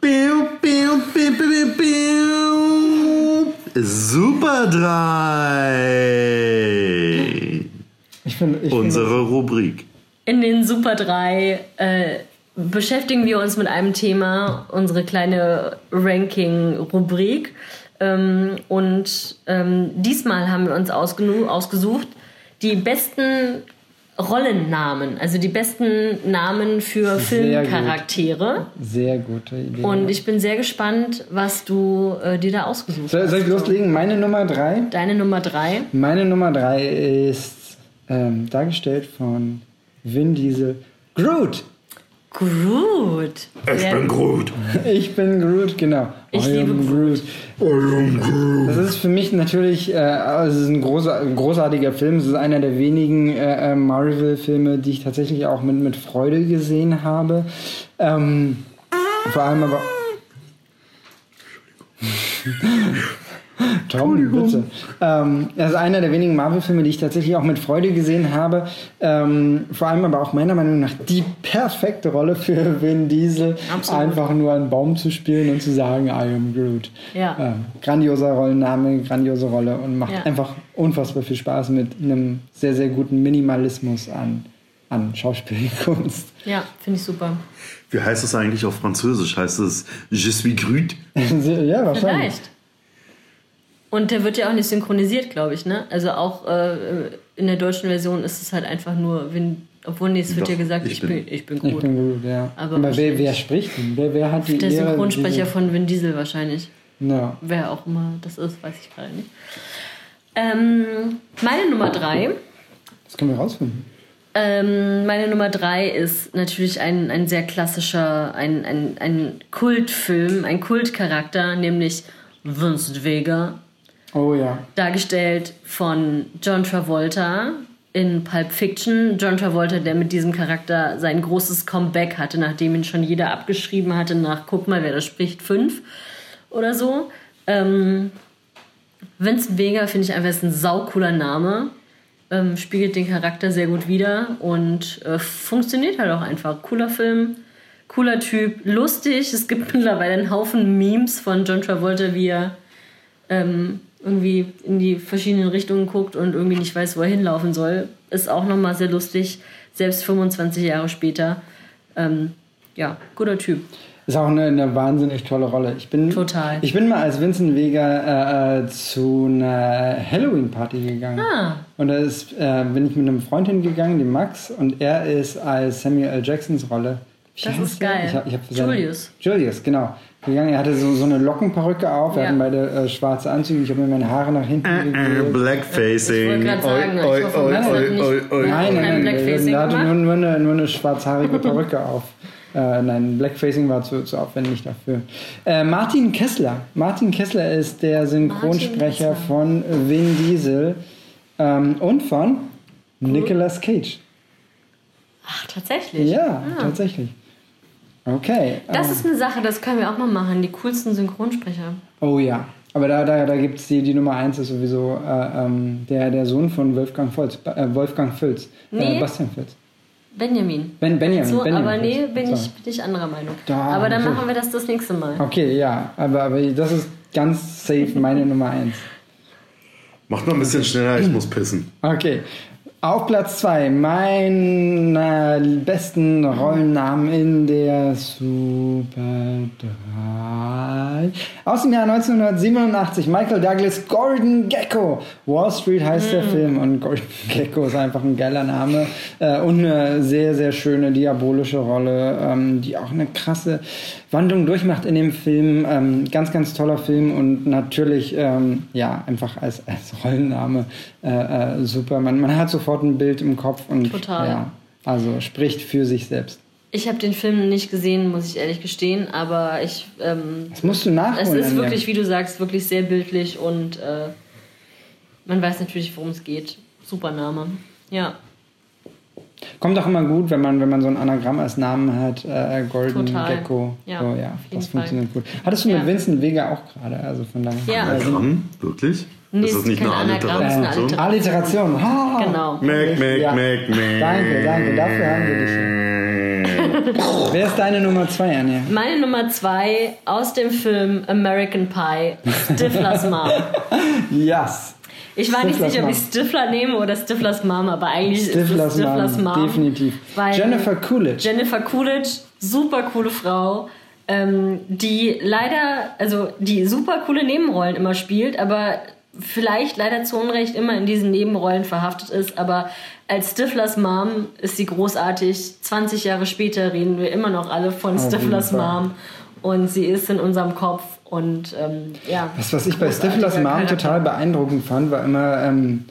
Biu, biu, biu, biu, biu. Super 3. Ich finde, ich Unsere Rubrik. In den Super 3 äh, beschäftigen wir uns mit einem Thema, unsere kleine Ranking-Rubrik. Ähm, und ähm, diesmal haben wir uns ausgesucht die besten Rollennamen, also die besten Namen für Sehr gut. Filmcharaktere. sehr gute Idee. Und ich bin sehr gespannt, was du äh, dir da ausgesucht soll, hast. soll ich loslegen? Meine Nummer drei. Deine Nummer 3. Meine Nummer drei ist ähm, dargestellt von Vin Diesel. Groot. Groot. Ich Ja. bin gut. Ich bin Groot, genau. Ich I liebe am Groot. Das ist für mich natürlich, äh, also es ist ein, großer, ein großartiger Film. Es ist einer der wenigen äh, äh, Marvel-Filme, die ich tatsächlich auch mit, mit Freude gesehen habe. Ähm, vor allem aber. Tom, bitte. Ähm, das ist einer der wenigen Marvel-Filme, die ich tatsächlich auch mit Freude gesehen habe. Ähm, vor allem aber auch meiner Meinung nach die perfekte Rolle für Vin Diesel. Absolut. Einfach nur einen Baum zu spielen und zu sagen, I am Groot. Ja. Ähm, grandioser Rollenname, grandiose Rolle und macht Ja. einfach unfassbar viel Spaß mit einem sehr, sehr guten Minimalismus an, an Schauspielkunst. Ja, finde ich super. Wie heißt es eigentlich auf Französisch? Heißt es Je suis Groot? ja, wahrscheinlich. Vielleicht. Und der wird ja auch nicht synchronisiert, glaube ich, ne? Also auch äh, in der deutschen Version ist es halt einfach nur, wenn, obwohl nee, es wird Doch, ja gesagt, ich ich, bin- bin, ich bin Ich gut. bin Groot, ja. Aber Aber, wer, wer spricht denn? Wer, wer hat die Der Synchronsprecher von Vin Diesel wahrscheinlich. Ja. Wer auch immer das ist, weiß ich gerade nicht. Ähm, meine Nummer drei. Das können wir rausfinden. Ähm, meine Nummer drei ist natürlich ein, ein sehr klassischer, ein, ein, ein Kultfilm, ein Kultcharakter, nämlich Vincent Vega. Oh ja. dargestellt von John Travolta in Pulp Fiction. John Travolta, der mit diesem Charakter sein großes Comeback hatte, nachdem ihn schon jeder abgeschrieben hatte nach, guck mal, wer das spricht, fünf oder so. Ähm, Vincent Vega finde ich einfach ist ein saucooler Name. Ähm, spiegelt den Charakter sehr gut wider und äh, funktioniert halt auch einfach. Cooler Film, cooler Typ, lustig. Es gibt mittlerweile einen Haufen Memes von John Travolta, wie er ähm, irgendwie in die verschiedenen Richtungen guckt und irgendwie nicht weiß, wo er hinlaufen soll. Ist auch nochmal sehr lustig, selbst 25 Jahre später. Ähm, ja, guter Typ. Ist auch eine, eine wahnsinnig tolle Rolle. Ich bin, Total. Ich bin mal als Vincent Vega äh, zu einer Halloween-Party gegangen. Ah. Und da ist, äh, bin ich mit einem Freund hingegangen, dem Max, und er ist als Samuel L. Jacksons Rolle. Wie Das ist geil. Ich hab, ich hab Julius. Julius, genau. Gegangen. Er hatte so, so eine Lockenperücke auf, wir Ja. hatten beide äh, schwarze Anzüge. Ich habe mir meine Haare nach hinten Äh, äh, gegelt. Blackfacing. Ich wollte gerade sagen, Oi, ich hoffe, oi, Max hat oi, nicht- oi, oi. Nein, nein, nein, er hatte nur, nur, eine, nur eine schwarzhaarige Perücke auf. Äh, nein, Blackfacing war zu, zu aufwendig dafür. Äh, Martin Kessler. Martin Kessler ist der Synchronsprecher von Vin Diesel ähm, und von Nicolas Cage. Ach, tatsächlich? Ja, Ah. tatsächlich. Okay. Das ähm, ist eine Sache, das können wir auch mal machen. Die coolsten Synchronsprecher. oh ja. Aber da, da, da gibt es die, die Nummer eins ist sowieso äh, ähm, der, der Sohn von Wolfgang Völz. Äh, Wolfgang Völz. Nee. Äh, Bastian Völz. Benjamin. Ben, Benjamin. So, Benjamin aber nee, bin Sorry. ich, bin ich anderer Meinung. Da, aber dann okay. machen wir das das nächste Mal. Okay, ja, aber, aber das ist ganz safe meine Nummer eins. Macht mal ein bisschen schneller, ich muss pissen. Okay. Auf Platz 2 meiner besten Rollennamen in der Super 3. Aus dem Jahr 1987. Michael Douglas, Gordon Gecko. Wall Street heißt der Film und Gordon Gecko ist einfach ein geiler Name. Äh, und eine sehr, sehr schöne diabolische Rolle, ähm, die auch eine krasse Wandlung durchmacht in dem Film. Ähm, ganz, ganz toller Film und natürlich, ähm, ja, einfach als, als Rollenname äh, äh, super. Man, man hat sofort ein Bild im Kopf und Total. ja, also spricht für sich selbst. Ich habe den Film nicht gesehen, muss ich ehrlich gestehen, aber ich. Ähm, Das musst du nachholen. es ist wirklich, wie du sagst, wirklich sehr bildlich und äh, man weiß natürlich, worum es geht. Super Name. Ja, Kommt auch immer gut, wenn man, wenn man so ein Anagramm als Namen hat, äh, Golden Total. Gecko. Ja, so, ja das Fall. funktioniert gut. Hattest du mit Ja. Vincent Vega auch gerade, also von daher. Ja. Anagramm? Wirklich? Nee, ist das ist nicht eine ist eine Alliteration? Alliteration. Alliteration. Ha! genau. Mac, Mac, Ja. Mac, Mac. Danke, danke, dafür haben wir dich. Wer ist deine Nummer zwei, Anja? Meine Nummer zwei aus dem Film American Pie, Stiflers Mom. Yes. Ich war nicht Stiflers sicher, ob ich Stifler nehme oder Stiflers Mom, aber eigentlich Stiflers ist es Stiflers Mom, Mom. definitiv. Jennifer Coolidge. Jennifer Coolidge, super coole Frau, ähm, die leider, also die super coole Nebenrollen immer spielt, aber vielleicht leider zu Unrecht immer in diesen Nebenrollen verhaftet ist, aber als Stiflers Mom ist sie großartig. 20 Jahre später reden wir immer noch alle von jeden Stiflers. Mom und sie ist in unserem Kopf und ähm, ja. Was, was ich bei Stiflers Mom total beeindruckend fand, war immer, ähm,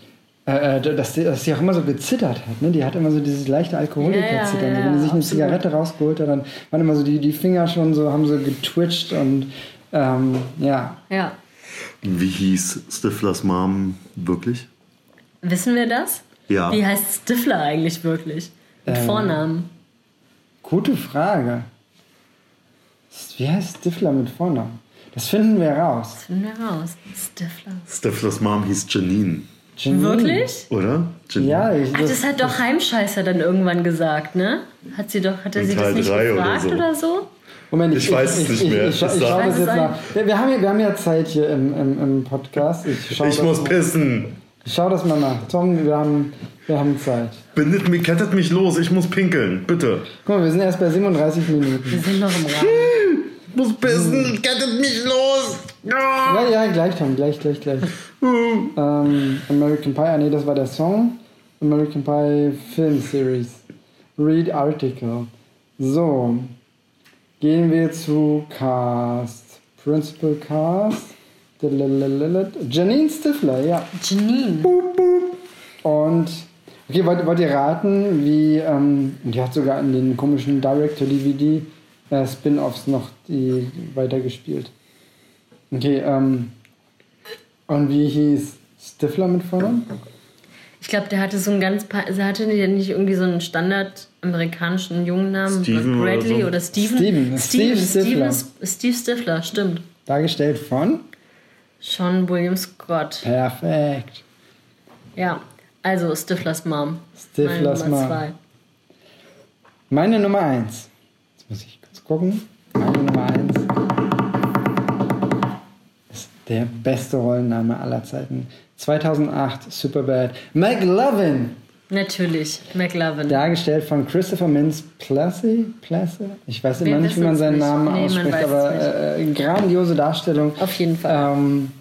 äh, äh, dass, sie, dass sie auch immer so gezittert hat. Ne? Die hat immer so dieses leichte Alkoholiker-Zittern. Ja, ja, so, wenn sie sich eine absolut. Zigarette rausgeholt hat, dann waren immer so die, die Finger schon so, haben so getwitcht und ähm, ja. Ja. Wie hieß Stiflers Mom wirklich? Wissen wir das? Ja. Wie heißt Stifler eigentlich wirklich? Mit Ähm, Vornamen. Gute Frage. Wie heißt Stifler mit Vornamen? Das finden wir raus. Finden wir raus. Stifler. Stiflers Mom hieß Janine, Janine. Wirklich? oder? Janine. Ja, ich, Ach, das hat doch Heimscheißer dann irgendwann gesagt, ne? Hat sie doch, hat er sie das Teil nicht drei oder gefragt so. oder so? Moment, Ich weiß es nicht mehr. Ich, ich, ich, Das ich schaue das jetzt nach. Wir, haben ja, wir haben ja Zeit hier im, im, im Podcast. Ich, Ich das muss mal- pissen. Ich schau das mal nach. Tom, wir haben, wir haben Zeit. Bindet mich, kettet mich los, ich muss pinkeln, bitte. Guck mal, wir sind erst bei 37 Minuten. Wir sind noch im Rahmen. Ich muss pissen, kettet mich los. Ja. Ja, ja, gleich, Tom, gleich, gleich, gleich. ähm, American Pie, ah nee, das war der Song. American Pie Film Series. Read Article. So. Gehen wir zu Cast. Principal Cast. Janine Stifler, ja. Janine. Und okay, wollt, wollt ihr raten, wie ähm, die hat sogar in den komischen Director-DVD äh, Spin-offs noch die weitergespielt. Okay, ähm, und wie hieß Stifler mit Vornamen? Ich glaube, der hatte so einen ganz, also hatte der nicht irgendwie so einen Standard amerikanischen Jungnamen? Steven oder Bradley so. oder Steven? Steven, Steve, Steve Stifler. Steven, Steve Stifler, stimmt. Dargestellt von? Sean William Scott. Perfekt. Ja, also Stiflers Mom. Stiflers Meine Nummer Mom. zwei. Meine Nummer 1. Jetzt muss ich gucken. Meine Nummer 1 ist Der beste Rollenname aller Zeiten. 2008, Superbad. McLovin, Natürlich, McLovin. dargestellt von Christopher Mintz Plasse. Plasse? Ich weiß immer Wir nicht, wie man seinen nicht. Namen Nee, ausspricht, aber nicht. äh, grandiose Darstellung. Auf jeden Fall. Ähm,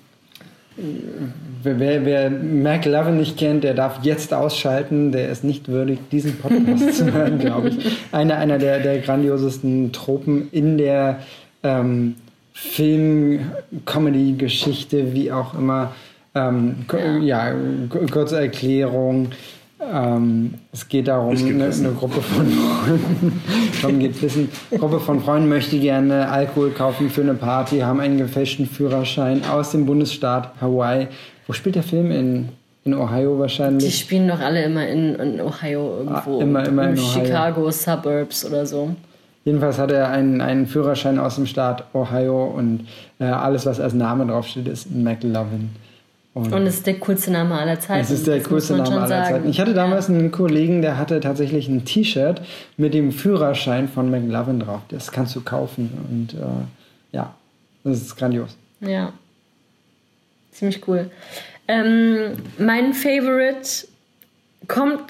wer, wer, wer McLovin nicht kennt, der darf jetzt ausschalten. Der ist nicht würdig, diesen Podcast zu hören, glaube ich. Einer, einer der, der grandiosesten Tropen in der ähm, Film-Comedy-Geschichte, wie auch immer. Ähm, ja, k- kurze Erklärung. Ähm, es geht darum, eine, eine Gruppe von Freunden, Tom geht wissen, Gruppe von Freunden möchte gerne Alkohol kaufen für eine Party, haben einen gefälschten Führerschein aus dem Bundesstaat Hawaii. Wo spielt der Film? In, in Ohio wahrscheinlich. Die spielen doch alle immer in, in Ohio irgendwo. Ah, immer- immer in in Ohio. Chicago Suburbs oder so. Jedenfalls hat er einen, einen Führerschein aus dem Staat Ohio und äh, alles, was als Name draufsteht, ist McLovin. Und es ist der coolste Name aller Zeiten. Es ist der das coolste Name aller sagen. Zeiten. Ich hatte damals einen Kollegen, der hatte tatsächlich ein T-Shirt mit dem Führerschein von McLovin drauf. Das kannst du kaufen. Und äh, ja, das ist grandios. Ja. Ziemlich cool. Ähm, mein Favorite kommt,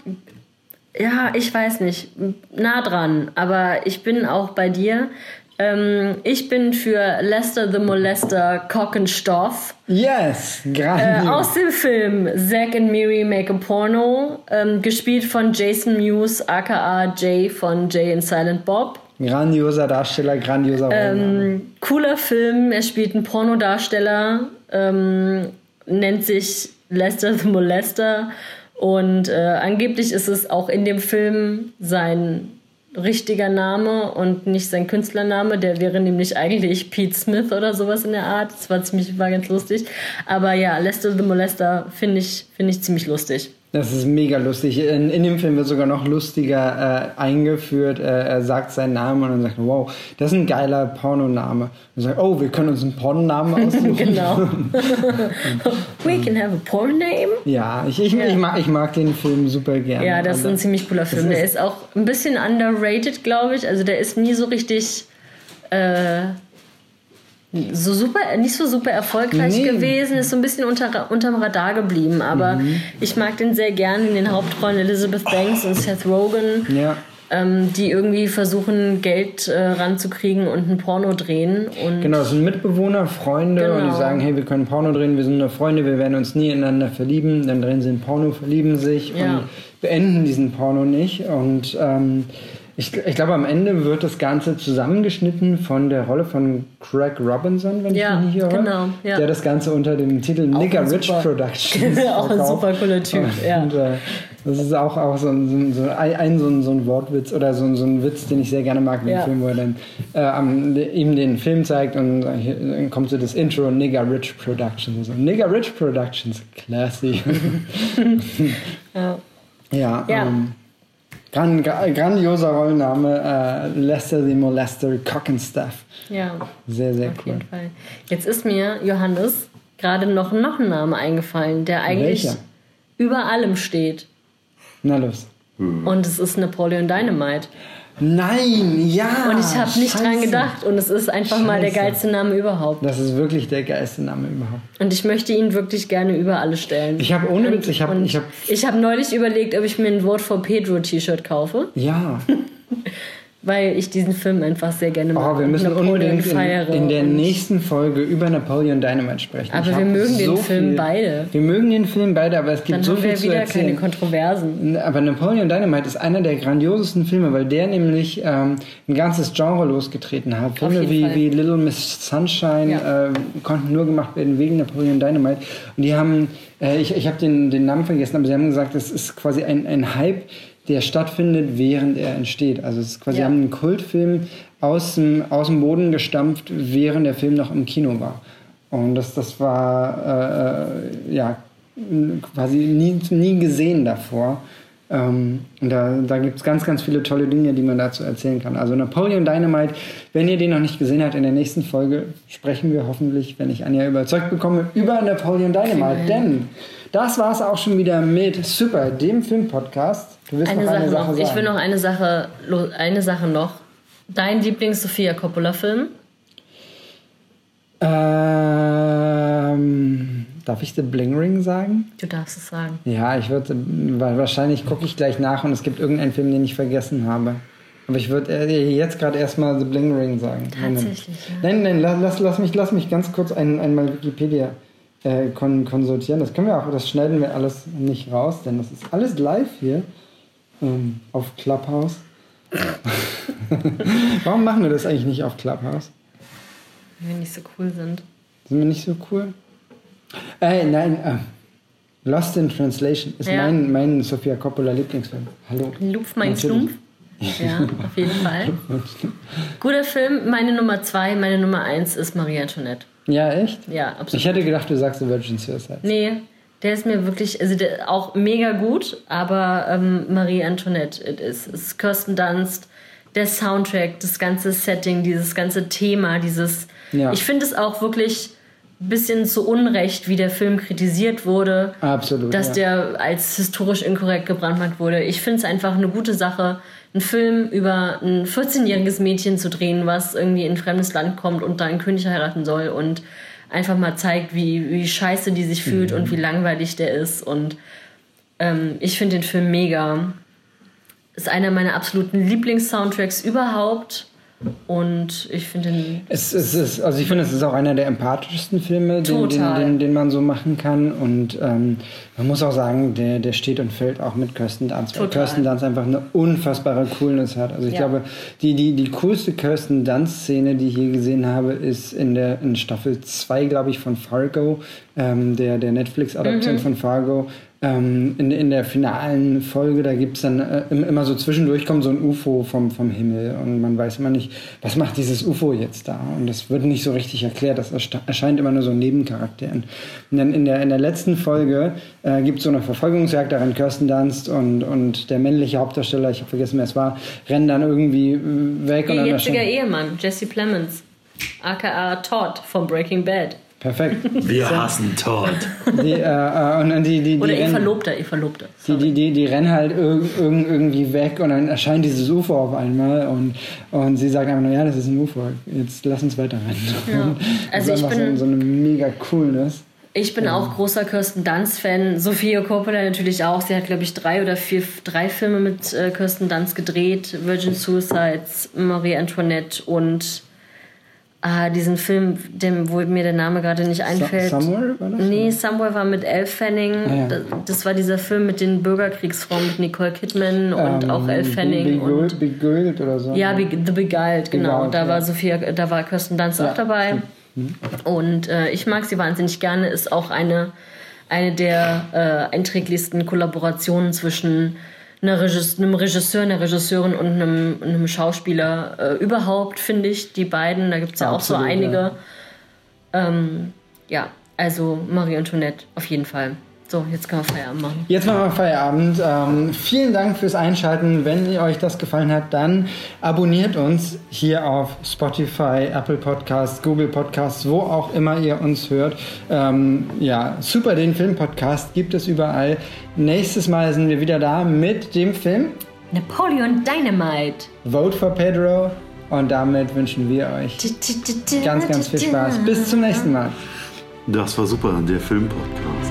ja, ich weiß nicht, nah dran, aber ich bin auch bei dir. Ähm, ich bin für Lester the Molester Cockenstoff. Yes, Äh, grandios. aus dem Film Zack and Miri Make a Porno, ähm, gespielt von Jason Mewes, aka Jay von Jay and Silent Bob. Grandioser Darsteller, grandioser. Ähm, cooler Film, er spielt einen Pornodarsteller, ähm, nennt sich Lester the Molester und äh, angeblich ist es auch in dem Film sein richtiger Name und nicht sein Künstlername, der wäre nämlich eigentlich Pete Smith oder sowas in der Art. Das war ziemlich, war ganz lustig. Aber ja, Lester the Molester finde ich, finde ich ziemlich lustig. Das ist mega lustig. In, in dem Film wird sogar noch lustiger äh, eingeführt. Äh, er sagt seinen Namen und dann sagt, er, wow, das ist ein geiler Pornoname. Und sagt, oh, wir können uns einen Pornonamen aussuchen. Genau. We can have a porn name. Ja, ich, ich, ich, mag, ich mag den Film super gerne. Ja, das ist ein ziemlich cooler Film. Der ist auch ein bisschen underrated, glaube ich. Also der ist nie so richtig äh, so super, nicht so super erfolgreich Nee. gewesen, ist so ein bisschen unter, unterm Radar geblieben. Aber Mhm. ich mag den sehr gerne in den Hauptrollen Elizabeth Banks und Seth Rogen, ja. ähm, die irgendwie versuchen, Geld äh, ranzukriegen und ein Porno drehen. Und Genau, das sind Mitbewohner, Freunde und die Genau. sagen, hey, wir können Porno drehen, wir sind nur Freunde, wir werden uns nie ineinander verlieben. Dann drehen sie ein Porno, verlieben sich Ja. und beenden diesen Porno nicht. Und ähm, ich, ich glaube, am Ende wird das Ganze zusammengeschnitten von der Rolle von Craig Robinson, wenn Ja, ich mich nicht irre. genau, ja. Der das Ganze unter dem Titel Nigger ein Rich super- Productions Auch ein super cooler Typ, ja. Und, äh, das ist auch, auch so, ein, so, ein, so, ein, so ein Wortwitz oder so, ein- so ein Witz, den ich sehr gerne mag in dem Ja. Film, wo er dann äh, ihm den Film zeigt und äh, dann kommt so das Intro Nigger Rich Productions. So, Nigger Rich Productions, classy. Ja. ja, Ja. Ähm, gran, gra- grandioser Rollenname, äh, Lester the Molester Cockenstaff. ja. Sehr, sehr Auf cool. jeden Fall. Jetzt ist mir, Johannes, gerade noch, noch ein Name eingefallen, der eigentlich Welcher? über allem steht. Na los. Und es ist Napoleon Dynamite. Nein, ja. Und ich habe nicht dran Scheiße. gedacht. Und es ist einfach mal der Scheiße. geilste Name überhaupt. Das ist wirklich der geilste Name überhaupt. Und ich möchte ihn wirklich gerne über alle stellen. Ich habe ohne Witz, ich habe ich hab, ich hab neulich überlegt, ob ich mir ein Wort for Pedro T-Shirt kaufe, ja. weil ich diesen Film einfach sehr gerne mag. Oh, wir müssen Napoleon unbedingt in, feiere in der nächsten Folge über Napoleon Dynamite sprechen. Aber Ich wir mögen den so Film viel- beide. Wir mögen den Film beide, aber es gibt Dann so haben viel wir zu wieder erzählen. keine Kontroversen. Aber Napoleon Dynamite ist einer der grandiosesten Filme, weil der nämlich ähm, ein ganzes Genre losgetreten hat. Filme wie, Fall. wie Little Miss Sunshine Ja. äh, konnten nur gemacht werden wegen Napoleon Dynamite. Und die haben, äh, ich, ich habe den, den Namen vergessen, aber sie haben gesagt, es ist quasi ein, ein Hype, der stattfindet, während er entsteht. Also es ist quasi, Ja. haben einen Kultfilm aus dem, aus dem Boden gestampft, während der Film noch im Kino war. Und das, das war äh, ja quasi nie, nie gesehen davor. Ähm, und da, da gibt es ganz, ganz viele tolle Dinge, die man dazu erzählen kann. Also Napoleon Dynamite, wenn ihr den noch nicht gesehen habt, in der nächsten Folge sprechen wir hoffentlich, wenn ich Anja überzeugt bekomme, über Napoleon Dynamite. Denn das war es auch schon wieder mit Super, dem Filmpodcast. Du willst Eine noch Sache eine Sache noch. sagen. Ich will noch eine Sache, eine Sache noch. Dein Lieblings-Sophia Coppola-Film? Ähm, darf ich The Bling Ring sagen? Du darfst es sagen. Ja, ich würde, weil wahrscheinlich gucke ich gleich nach und es gibt irgendeinen Film, den ich vergessen habe. Aber ich würde äh, jetzt gerade erstmal The Bling Ring sagen. Tatsächlich, ja. Nein, nein, lass, lass, lass, mich, lass mich ganz kurz ein, einmal Wikipedia äh, kon konsultieren. Das können wir auch, das schneiden wir alles nicht raus, denn das ist alles live hier ähm, auf Clubhouse. Warum machen wir das eigentlich nicht auf Clubhouse? Wenn wir nicht so cool sind. Sind wir nicht so cool? Äh, nein, äh, Lost in Translation ist Ja. mein, mein Sofia Coppola Lieblingsfilm. Hallo. Lupf mein. Schlumpf. Ja, auf jeden Fall. Guter Film. Meine Nummer zwei, meine Nummer eins ist Marie Antoinette. Ja, echt? Ja, absolut. Ich hätte gedacht, du sagst The Virgin Suicide. Nee, der ist mir wirklich, also der, auch mega gut, aber ähm, Marie Antoinette it is. Es ist Kirsten Dunst, der Soundtrack, das ganze Setting, dieses ganze Thema, dieses. Ja. Ich finde es auch wirklich ein bisschen zu Unrecht, wie der Film kritisiert wurde. Absolut. dass ja. der als historisch inkorrekt gebrandmarkt wurde. Ich finde es einfach eine gute Sache, einen Film über ein 14-jähriges Mädchen zu drehen, was irgendwie in ein fremdes Land kommt und da einen König heiraten soll und einfach mal zeigt, wie, wie scheiße die sich fühlt Mhm. und wie langweilig der ist. Und ähm, ich finde den Film mega. Ist einer meiner absoluten Lieblings-Soundtracks überhaupt. Und ich finde ihn Es, es ist, also ich finde, es ist auch einer der empathischsten Filme, den, den, den, den man so machen kann. Und ähm, man muss auch sagen, der, der steht und fällt auch mit Kirsten Dunst, weil. Kirsten Dunst einfach eine unfassbare Coolness hat. Also ich Ja. glaube, die, die, die coolste Kirsten Dunst-Szene, die ich je gesehen habe, ist in der in Staffel 2, glaube ich, von Fargo, ähm, der, der Netflix-Adaption Mhm. von Fargo. Ähm, in, in der finalen Folge, da gibt es dann äh, im- immer so zwischendurch kommt so ein UFO vom, vom Himmel und man weiß immer nicht, was macht dieses UFO jetzt da? Und das wird nicht so richtig erklärt, das erscheint immer nur so Nebencharakteren. Und dann in der, in der letzten Folge äh, gibt es so eine Verfolgungsjagd, da rennt Kirsten Dunst und, und der männliche Hauptdarsteller, ich habe vergessen, wer es war, rennen dann irgendwie weg und ihr dann jetziger Ehemann, Jesse Plemons, aka Todd von Breaking Bad. Perfekt. Wir hassen Todd. Die, äh, äh, und dann die, die, die Oder ihr Verlobter, ihr Verlobter. Die, die, die, die rennen halt irg irg irgendwie weg und dann erscheint dieses UFO auf einmal und, und sie sagt einfach nur, ja, das ist ein UFO, jetzt lass uns weiter rennen. Ja. Also das ist ich einfach bin- so, so eine mega Coolness. Ich bin auch großer Kirsten Dunst-Fan. Sophia Coppola natürlich auch. Sie hat, glaube ich, drei oder vier, drei Filme mit äh, Kirsten Dunst gedreht. Virgin Suicides, Marie Antoinette und ah, diesen Film, dem, wo mir der Name gerade nicht einfällt. Somewhere war das? Nee, Somewhere war mit Elle Fanning. Ah, ja. das, das war dieser Film mit den Bürgerkriegsfrauen mit Nicole Kidman und Ähm, auch Elle Fanning. Be- und Be- Begült oder so. ja, Be The Beguiled, genau. Beguiled, da ja. war Sophia, da war Kirsten Dunst Ja, auch dabei. Und äh, ich mag sie wahnsinnig gerne. Ist auch eine, eine der äh, einträglichsten Kollaborationen zwischen einer Regis einem Regisseur, einer Regisseurin und einem, einem Schauspieler äh, überhaupt, finde ich, die beiden. Da gibt es ja auch so Absolut, einige. Ähm, ja, also Marie Antoinette auf jeden Fall. So, jetzt können wir Feierabend machen. Jetzt machen wir Feierabend. Ähm, vielen Dank fürs Einschalten. Wenn euch das gefallen hat, dann abonniert uns hier auf Spotify, Apple Podcasts, Google Podcasts, wo auch immer ihr uns hört. Ähm, ja, super, den Film-Podcast gibt es überall. Nächstes Mal sind wir wieder da mit dem Film Napoleon Dynamite. Vote for Pedro. Und damit wünschen wir euch ganz, ganz viel Spaß. Bis zum nächsten Mal. Das war super, der Filmpodcast.